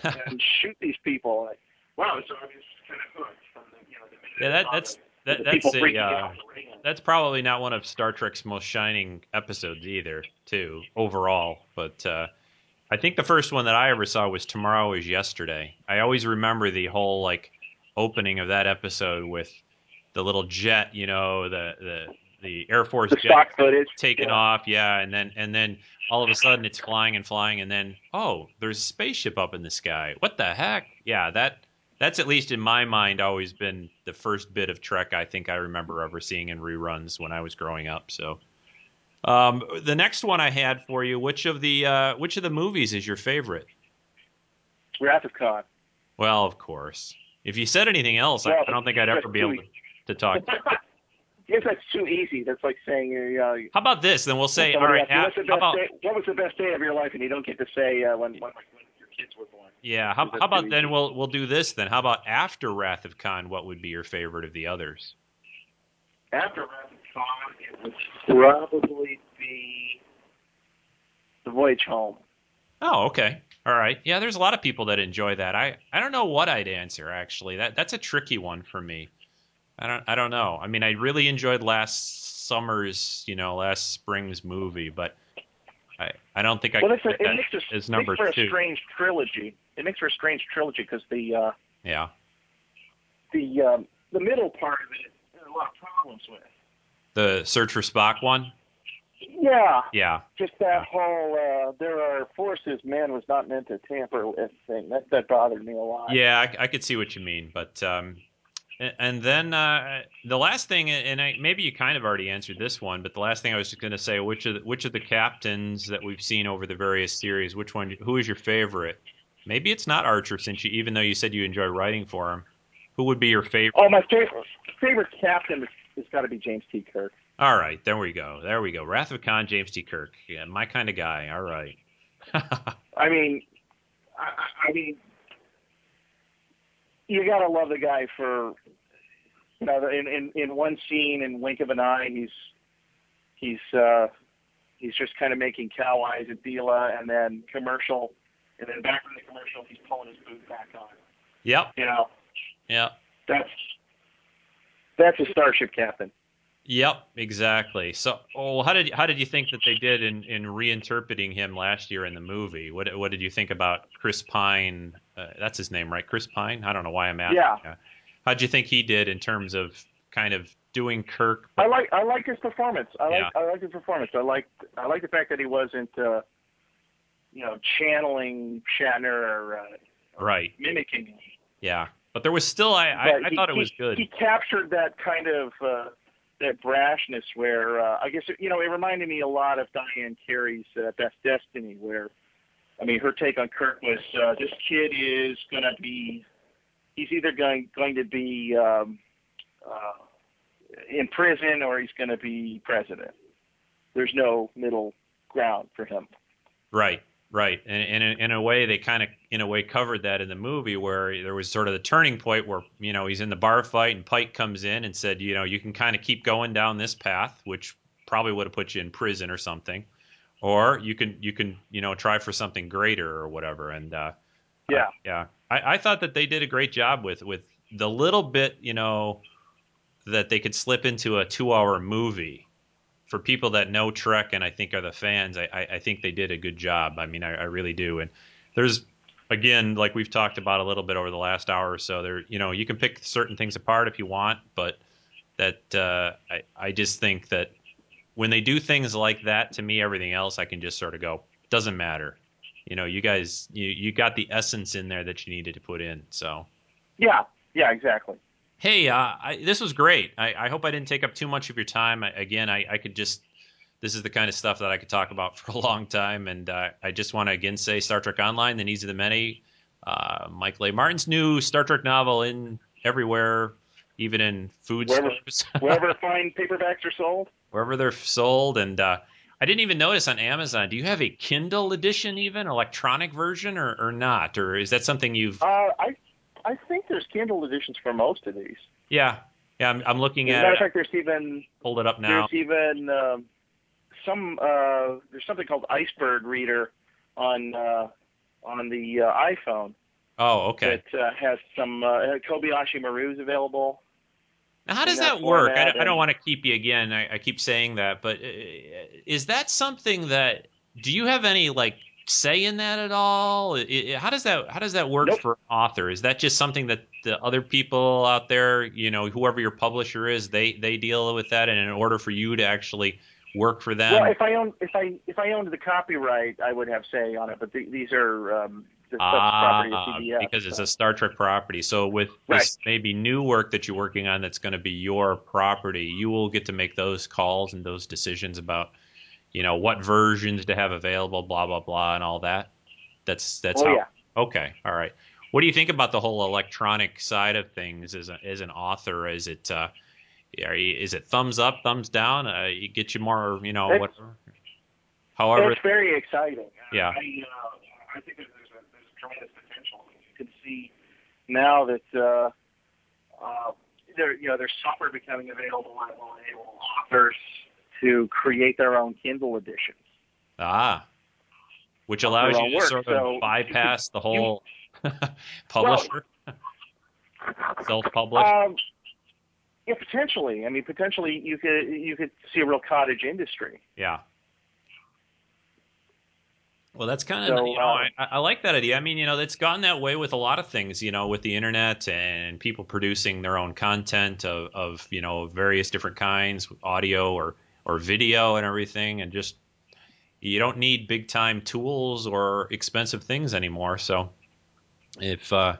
guns and <laughs> shoot these people. Like, wow, so I was kind of hooked from the you know the Yeah, that- that's- that, that's a, uh, out with ray guns. that's probably not one of Star Trek's most shining episodes either, too, overall. But uh, I think the first one that I ever saw was Tomorrow is Yesterday. I always remember the whole like opening of that episode with the little jet, you know, the the the Air Force the jet footage taking yeah. off, yeah, and then and then all of a sudden it's flying and flying, and then oh, there's a spaceship up in the sky. What the heck? Yeah, that that's at least in my mind always been the first bit of Trek I think I remember ever seeing in reruns when I was growing up. So, um, the next one I had for you, which of the uh, which of the movies is your favorite? Wrath of Khan. Well, of course. If you said anything else, I, Well, I don't think I'd ever be able too to, talk. to <laughs> talk. Guess that's too easy. That's like saying, uh, How about this? Then we'll say, all right. asks How, what's the how best about day, what was the best day of your life, and you don't get to say uh, when, when when your kids were born. Yeah. How, how about then easy. we'll we'll do this then. How about after Wrath of Khan? What would be your favorite of the others? After Wrath of Khan, it would probably be The Voyage Home. Oh, okay. All right. Yeah, there's a lot of people that enjoy that. I I don't know what I'd answer actually. That that's a tricky one for me. I don't I don't know. I mean, I really enjoyed last summer's, you know, last spring's movie, but I I don't think I Well, could it's a, it makes a, as number makes for a strange trilogy. It makes for a strange trilogy because the uh, Yeah. the um, the middle part of it, there are a lot of problems with. The Search for Spock one? Yeah, Yeah. just that whole uh, there are forces man was not meant to tamper with thing. That that bothered me a lot. Yeah, I, I could see what you mean, but um, and then uh, the last thing, and I, maybe you kind of already answered this one, but the last thing I was just going to say, which of the, which of the captains that we've seen over the various series, which one, who is your favorite? Maybe it's not Archer, since you, even though you said you enjoyed writing for him, who would be your favorite? Oh, my favorite favorite captain has, got to be James T. Kirk. All right, there we go, there we go. Wrath of Khan, James T. Kirk, yeah, my kind of guy. All right. <laughs> I mean, I, I- I mean, you gotta love the guy for, you know, in in in one scene in Wink of an Eye, he's he's uh he's just kind of making cow eyes at Deela, and then commercial, and then back from the commercial, he's pulling his boot back on. yep, You know, yep. that's that's a starship captain. Yep, exactly. So, oh, how did how did you think that they did in, in reinterpreting him last year in the movie? What what did you think about Chris Pine? Uh, that's his name, right? Chris Pine. I don't know why I'm asking. Yeah. How'd you think he did in terms of kind of doing Kirk? I like I like his performance. I like I like his performance. I like I like the fact that he wasn't uh you know, channeling Shatner or uh, right, mimicking. Yeah, but there was still I I, But I he- thought it he- was good. He captured that kind of uh, that brashness where uh, I guess you know it reminded me a lot of Diane Carey's uh, Best Destiny, where I mean her take on Kirk was uh, this kid is going to be he's either going going to be um, uh, in prison or he's going to be president. There's no middle ground for him. Right, right, and, and in, in a way, they kind of, in a way, covered that in the movie where there was sort of the turning point where you know he's in the bar fight and Pike comes in and said, you know, you can kind of keep going down this path, which probably would have put you in prison or something, or you can you can you know try for something greater or whatever. And uh, Yeah. uh, yeah, I, I thought that they did a great job with with the little bit, you know, that they could slip into a two-hour movie for people that know Trek and I think are the fans, I, I, I think they did a good job. I mean, I, I really do. And there's again, like we've talked about a little bit over the last hour or so, there, you know, you can pick certain things apart if you want, but that uh, I, I just think that when they do things like that, to me, everything else I can just sort of go, doesn't matter. You know, you guys, you, you got the essence in there that you needed to put in. So, Yeah, yeah, exactly. Hey, uh, I, this was great. I, I hope I didn't take up too much of your time. I, again, I, I could just, this is the kind of stuff that I could talk about <laughs> for a long time. And uh, I just want to again say Star Trek Online, The Needs of the Many, uh, Michael A. Martin's new Star Trek novel in everywhere, even in food Wherever- stores, <laughs> Wherever fine paperbacks are sold. wherever they're sold. And uh, I didn't even notice on Amazon, do you have a Kindle edition, even electronic version, or, or not? Or is that something you've, Uh, I I think there's Kindle editions for most of these. yeah. Yeah, I'm, I'm looking As a at matter of fact, there's even Hold it up now. there's even um, some uh, there's something called Iceberg Reader on uh, on the uh, iPhone Oh, okay. that uh, has some uh, Kobayashi Maru's available. Now, how does that work? I don't, I don't want to keep you again. I, I keep saying that, but uh, is that something that do you have any like say in that at all? I- I- how does that how does that work Nope. for an author? Is that just something that the other people out there, you know, whoever your publisher is, they they deal with that, and in order for you to actually work for them, well, if I own if I if I owned the copyright, I would have say on it. But the, these are um, the Ah, CBS. because it's a Star Trek property. So with this maybe new work that you're working on that's going to be your property, you will get to make those calls and those decisions about, you know, what versions to have available, blah blah blah, and all that. That's that's oh how. yeah. Okay, all right. What do you think about the whole electronic side of things as a, as an author? Is it uh, are you, is it thumbs up, thumbs down? Uh, you get you more, you know, It's- whatever. However, it's very exciting. Yeah. I, uh, I think that there's a, there's a tremendous potential. You can see now that uh, uh, there, you know, there's software becoming available that will enable authors to create their own Kindle editions. Ah, which allows you to work, sort of so bypass the whole <laughs> publisher, self-publish. Um, yeah, potentially. I mean, potentially you could you could see a real cottage industry. yeah. Well, that's kind of So, you know uh, I, I like that idea. I mean, you know, it's gone that way with a lot of things. You know, with the internet and people producing their own content of, of you know various different kinds, audio or or video and everything, and just you don't need big time tools or expensive things anymore. So, if uh,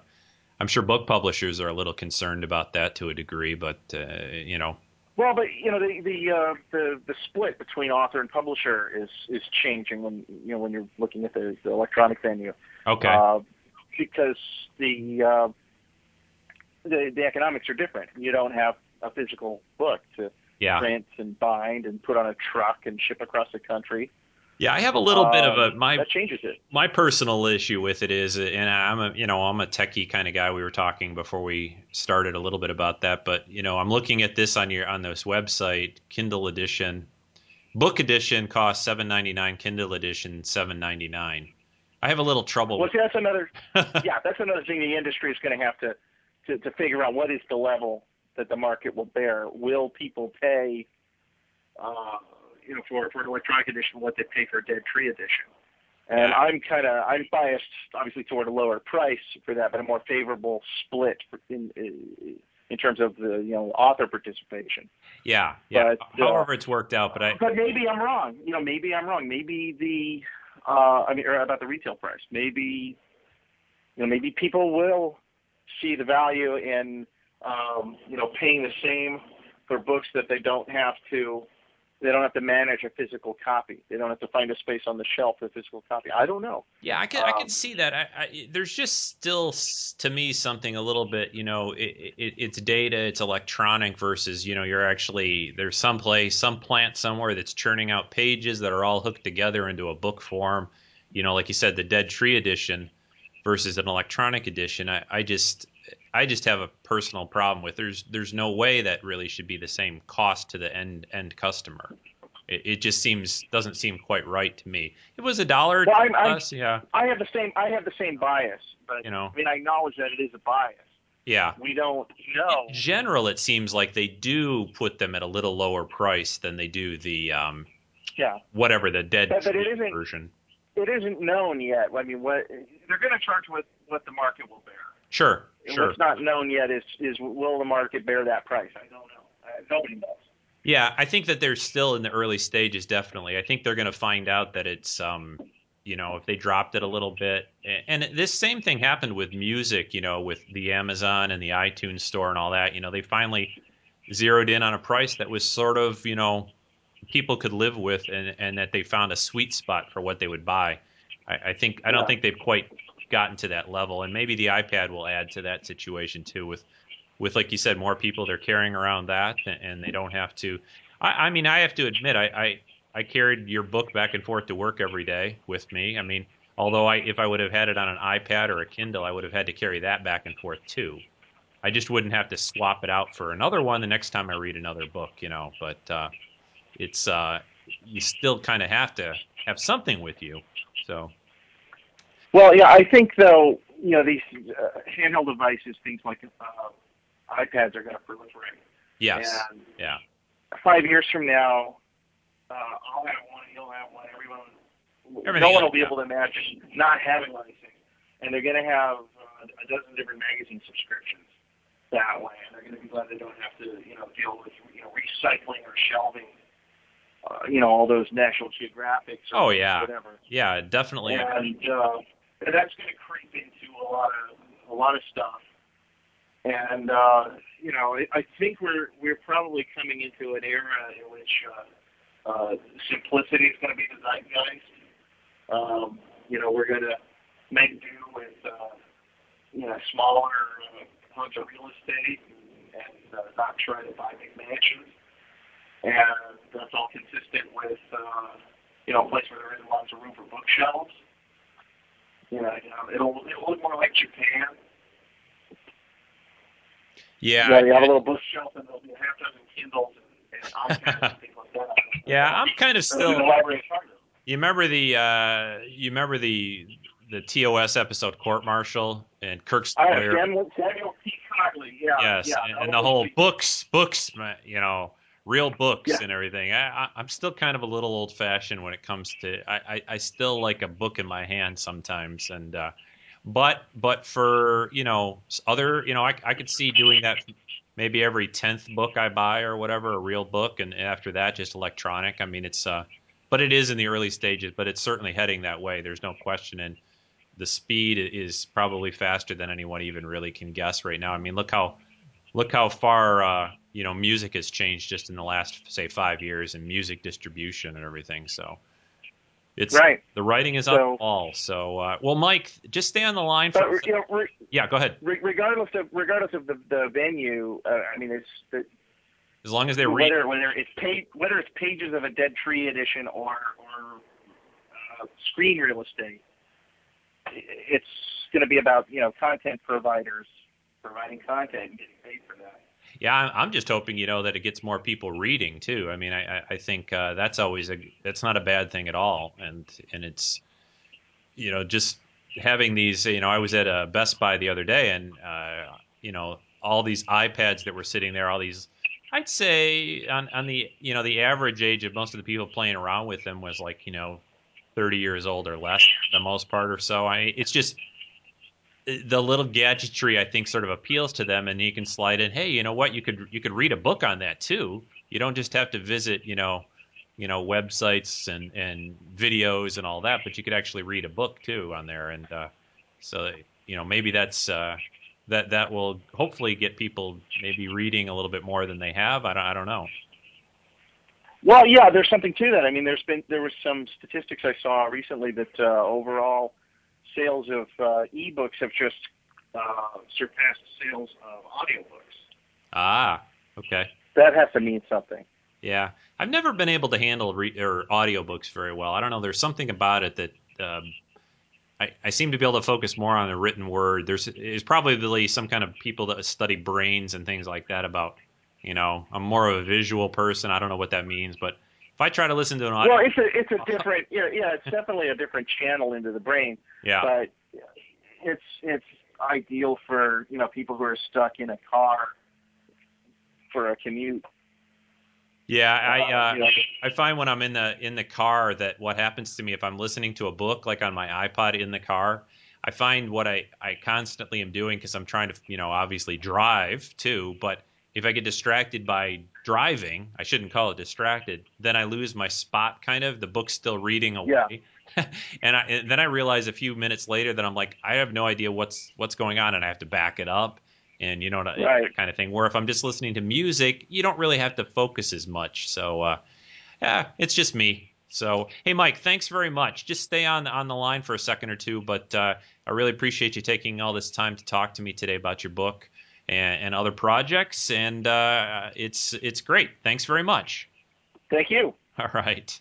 I'm sure book publishers are a little concerned about that to a degree, but uh, you know, Well, but you know the the uh, the the split between author and publisher is is changing when you know when you're looking at the, the electronic venue. okay, Uh, because the, uh, the the economics are different. You don't have a physical book to yeah, print and bind and put on a truck and ship across the country. Yeah. I have a little bit of a Um, my that changes it. my personal issue with it is, and I'm a you know I'm a techie kind of guy. We were talking before we started a little bit about that, but you know I'm looking at this on your on this website, Kindle edition, book edition costs seven ninety nine, Kindle edition seven ninety nine. I have a little trouble. Well, with see, that's another <laughs> yeah, that's another thing the industry is going to have to, to to figure out what is the level that the market will bear. Will people pay, uh, you know, for for an electronic edition what they pay for a Dead Tree edition? And I'm kind of I'm biased, obviously, toward a lower price for that, but a more favorable split for, in in terms of the you know author participation. yeah, yeah. but, uh, However, it's worked out, but I But maybe I'm wrong. You know, maybe I'm wrong. Maybe the Uh, I mean, about the retail price. Maybe, you know, maybe people will see the value in, um, you know, paying the same for books that they don't have to they don't have to manage a physical copy. They don't have to find a space on the shelf for a physical copy. I don't know. Yeah, I can um, I can see that. I, I, there's just still to me something a little bit, you know, it, it, it's data, it's electronic versus, you know, you're actually there's some place, some plant somewhere that's churning out pages that are all hooked together into a book form. You know, like you said, the Dead Tree edition versus an electronic edition. I, I just I just have a personal problem with. There's there's no way that really should be the same cost to the end end customer. It, it just seems doesn't seem quite right to me. It was a dollar well, I'm, plus, I'm, yeah. I have the same I have the same bias, but you know, I mean I acknowledge that it is a bias. Yeah. We don't know. In general, it seems like they do put them at a little lower price than they do the um, yeah whatever the dead but, but it isn't, version. It isn't known yet. I mean, what they're going to charge what what the market will bear. Sure, sure. What's not known yet is is will the market bear that price? I don't know. Uh, nobody knows. Yeah, I think that they're still in the early stages. Definitely, I think they're going to find out that it's, um, you know, if they dropped it a little bit. And this same thing happened with music, you know, with the Amazon and the iTunes store and all that. You know, they finally zeroed in on a price that was sort of, you know, people could live with, and and that they found a sweet spot for what they would buy. I, I think I don't yeah. think they've quite gotten to that level, and maybe the iPad will add to that situation too. With with like you said, more people they're carrying around that, and they don't have to. I, I mean, I have to admit, I, I I carried your book back and forth to work every day with me. I mean, although I if I would have had it on an iPad or a Kindle, I would have had to carry that back and forth too. I just wouldn't have to swap it out for another one the next time I read another book, you know. But uh, it's uh, you still kind of have to have something with you. So well, yeah, I think though, you know, these uh, handheld devices, things like uh, iPads, are going to proliferate. Yes. And yeah. Five years from now, uh, I'll have one. You'll have one. Everyone. Everything no one will be able to imagine not having one of these things, and they're going to have uh, a dozen different magazine subscriptions that way, and they're going to be glad they don't have to, you know, deal with you know recycling or shelving uh, you know all those National Geographics. Or oh yeah, whatever. Yeah, definitely. And uh, and that's going to creep into a lot of a lot of stuff. And uh, you know, I think we're we're probably coming into an era in which uh, uh, simplicity is going to be the zeitgeist. Um, you know, we're going to make do with uh, you know smaller uh, of real estate and, and uh, not try to buy big mansions. And that's all consistent with uh, you know a place where there isn't lots of room for bookshelves. You know, it'll it'll look more like Japan. Yeah, yeah, you have a little bookshelf and there'll be a half dozen Kindles and, and iPads and <laughs> things like that. Yeah, I'm kind of still. You remember the uh, you remember the the TOS episode Court Martial and Kirk's lawyer. I Samuel, Samuel T. Cogley. Yeah. Yes, yeah, and, and the whole books, books, you know, real books yeah. and everything. I, I, am still kind of a little old fashioned when it comes to. I, I, I, still like a book in my hand sometimes, and uh, but but for you know other you know I, I could see doing that maybe every tenth book I buy or whatever a real book, and after that just electronic. I mean it's uh, but it is in the early stages, but it's certainly heading that way. There's no question, and the speed is probably faster than anyone even really can guess right now. I mean look how look how far uh, you know music has changed just in the last say five years and music distribution and everything. So it's right. The writing is so, the wall. So uh, well, Mike, just stay on the line. For, you know, re- yeah, go ahead. Re- regardless of regardless of the, the venue, uh, I mean, it's the, as long as they read whether whether it's pa- whether it's pages of a Dead Tree edition or or uh, screen real estate, it's going to be about you know content providers providing content and getting paid for that. Yeah, I'm just hoping you know that it gets more people reading too. I mean, I I think uh, that's always a that's not a bad thing at all, and and it's you know just having these. You know, I was at a Best Buy the other day, and uh, you know all these iPads that were sitting there, all these. I'd say on on the you know the average age of most of the people playing around with them was like you know 30 years old or less, the most part or so. I it's just the little gadgetry I think sort of appeals to them, and you can slide in. Hey, you know what? You could you could read a book on that too. You don't just have to visit, you know, you know websites and and videos and all that, but you could actually read a book too on there, and uh, so you know maybe that's uh, that that will hopefully get people maybe reading a little bit more than they have. I don't I don't know. Well, yeah, there's something to that. I mean, there's been there was some statistics I saw recently that uh, overall sales of uh, ebooks have just uh, surpassed sales of audiobooks. Ah, okay. That has to mean something. Yeah, I've never been able to handle re- or audiobooks very well. I don't know. There's something about it that um, I, I seem to be able to focus more on the written word. There's is probably some kind of people that study brains and things like that about you know, I'm more of a visual person. I don't know what that means, but I try to listen to an audio, well, it's a it's a different yeah yeah it's definitely a different channel into the brain. Yeah. But it's it's ideal for you know people who are stuck in a car for a commute. Yeah, I Uh, uh, you know, I find when I'm in the in the car that what happens to me if I'm listening to a book like on my iPod in the car, I find what I I constantly am doing because I'm trying to you know obviously drive too, but if I get distracted by driving, I shouldn't call it distracted. Then I lose my spot. Kind of the book's still reading away, <laughs> and, I, and then I realize a few minutes later that I'm like I have no idea what's what's going on, and I have to back it up, and you know that kind of thing. Where if I'm just listening to music, you don't really have to focus as much. So uh, yeah, it's just me. So hey, Mike, thanks very much. Just stay on on the line for a second or two, but uh, I really appreciate you taking all this time to talk to me today about your book and, and other projects, and uh, it's it's great. Thanks very much. Thank you. All right.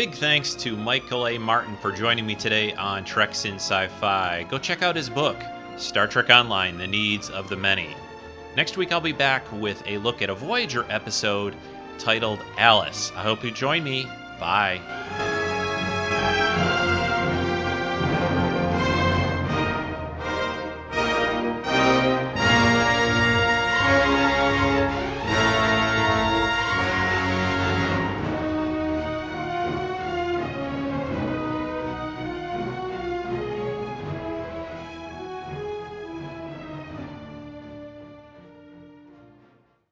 Big thanks to Michael A. Martin for joining me today on Treks in Sci-Fi. Go check out his book, Star Trek Online: The Needs of the Many. Next week I'll be back with a look at a Voyager episode titled Alice. I hope you join me. Bye.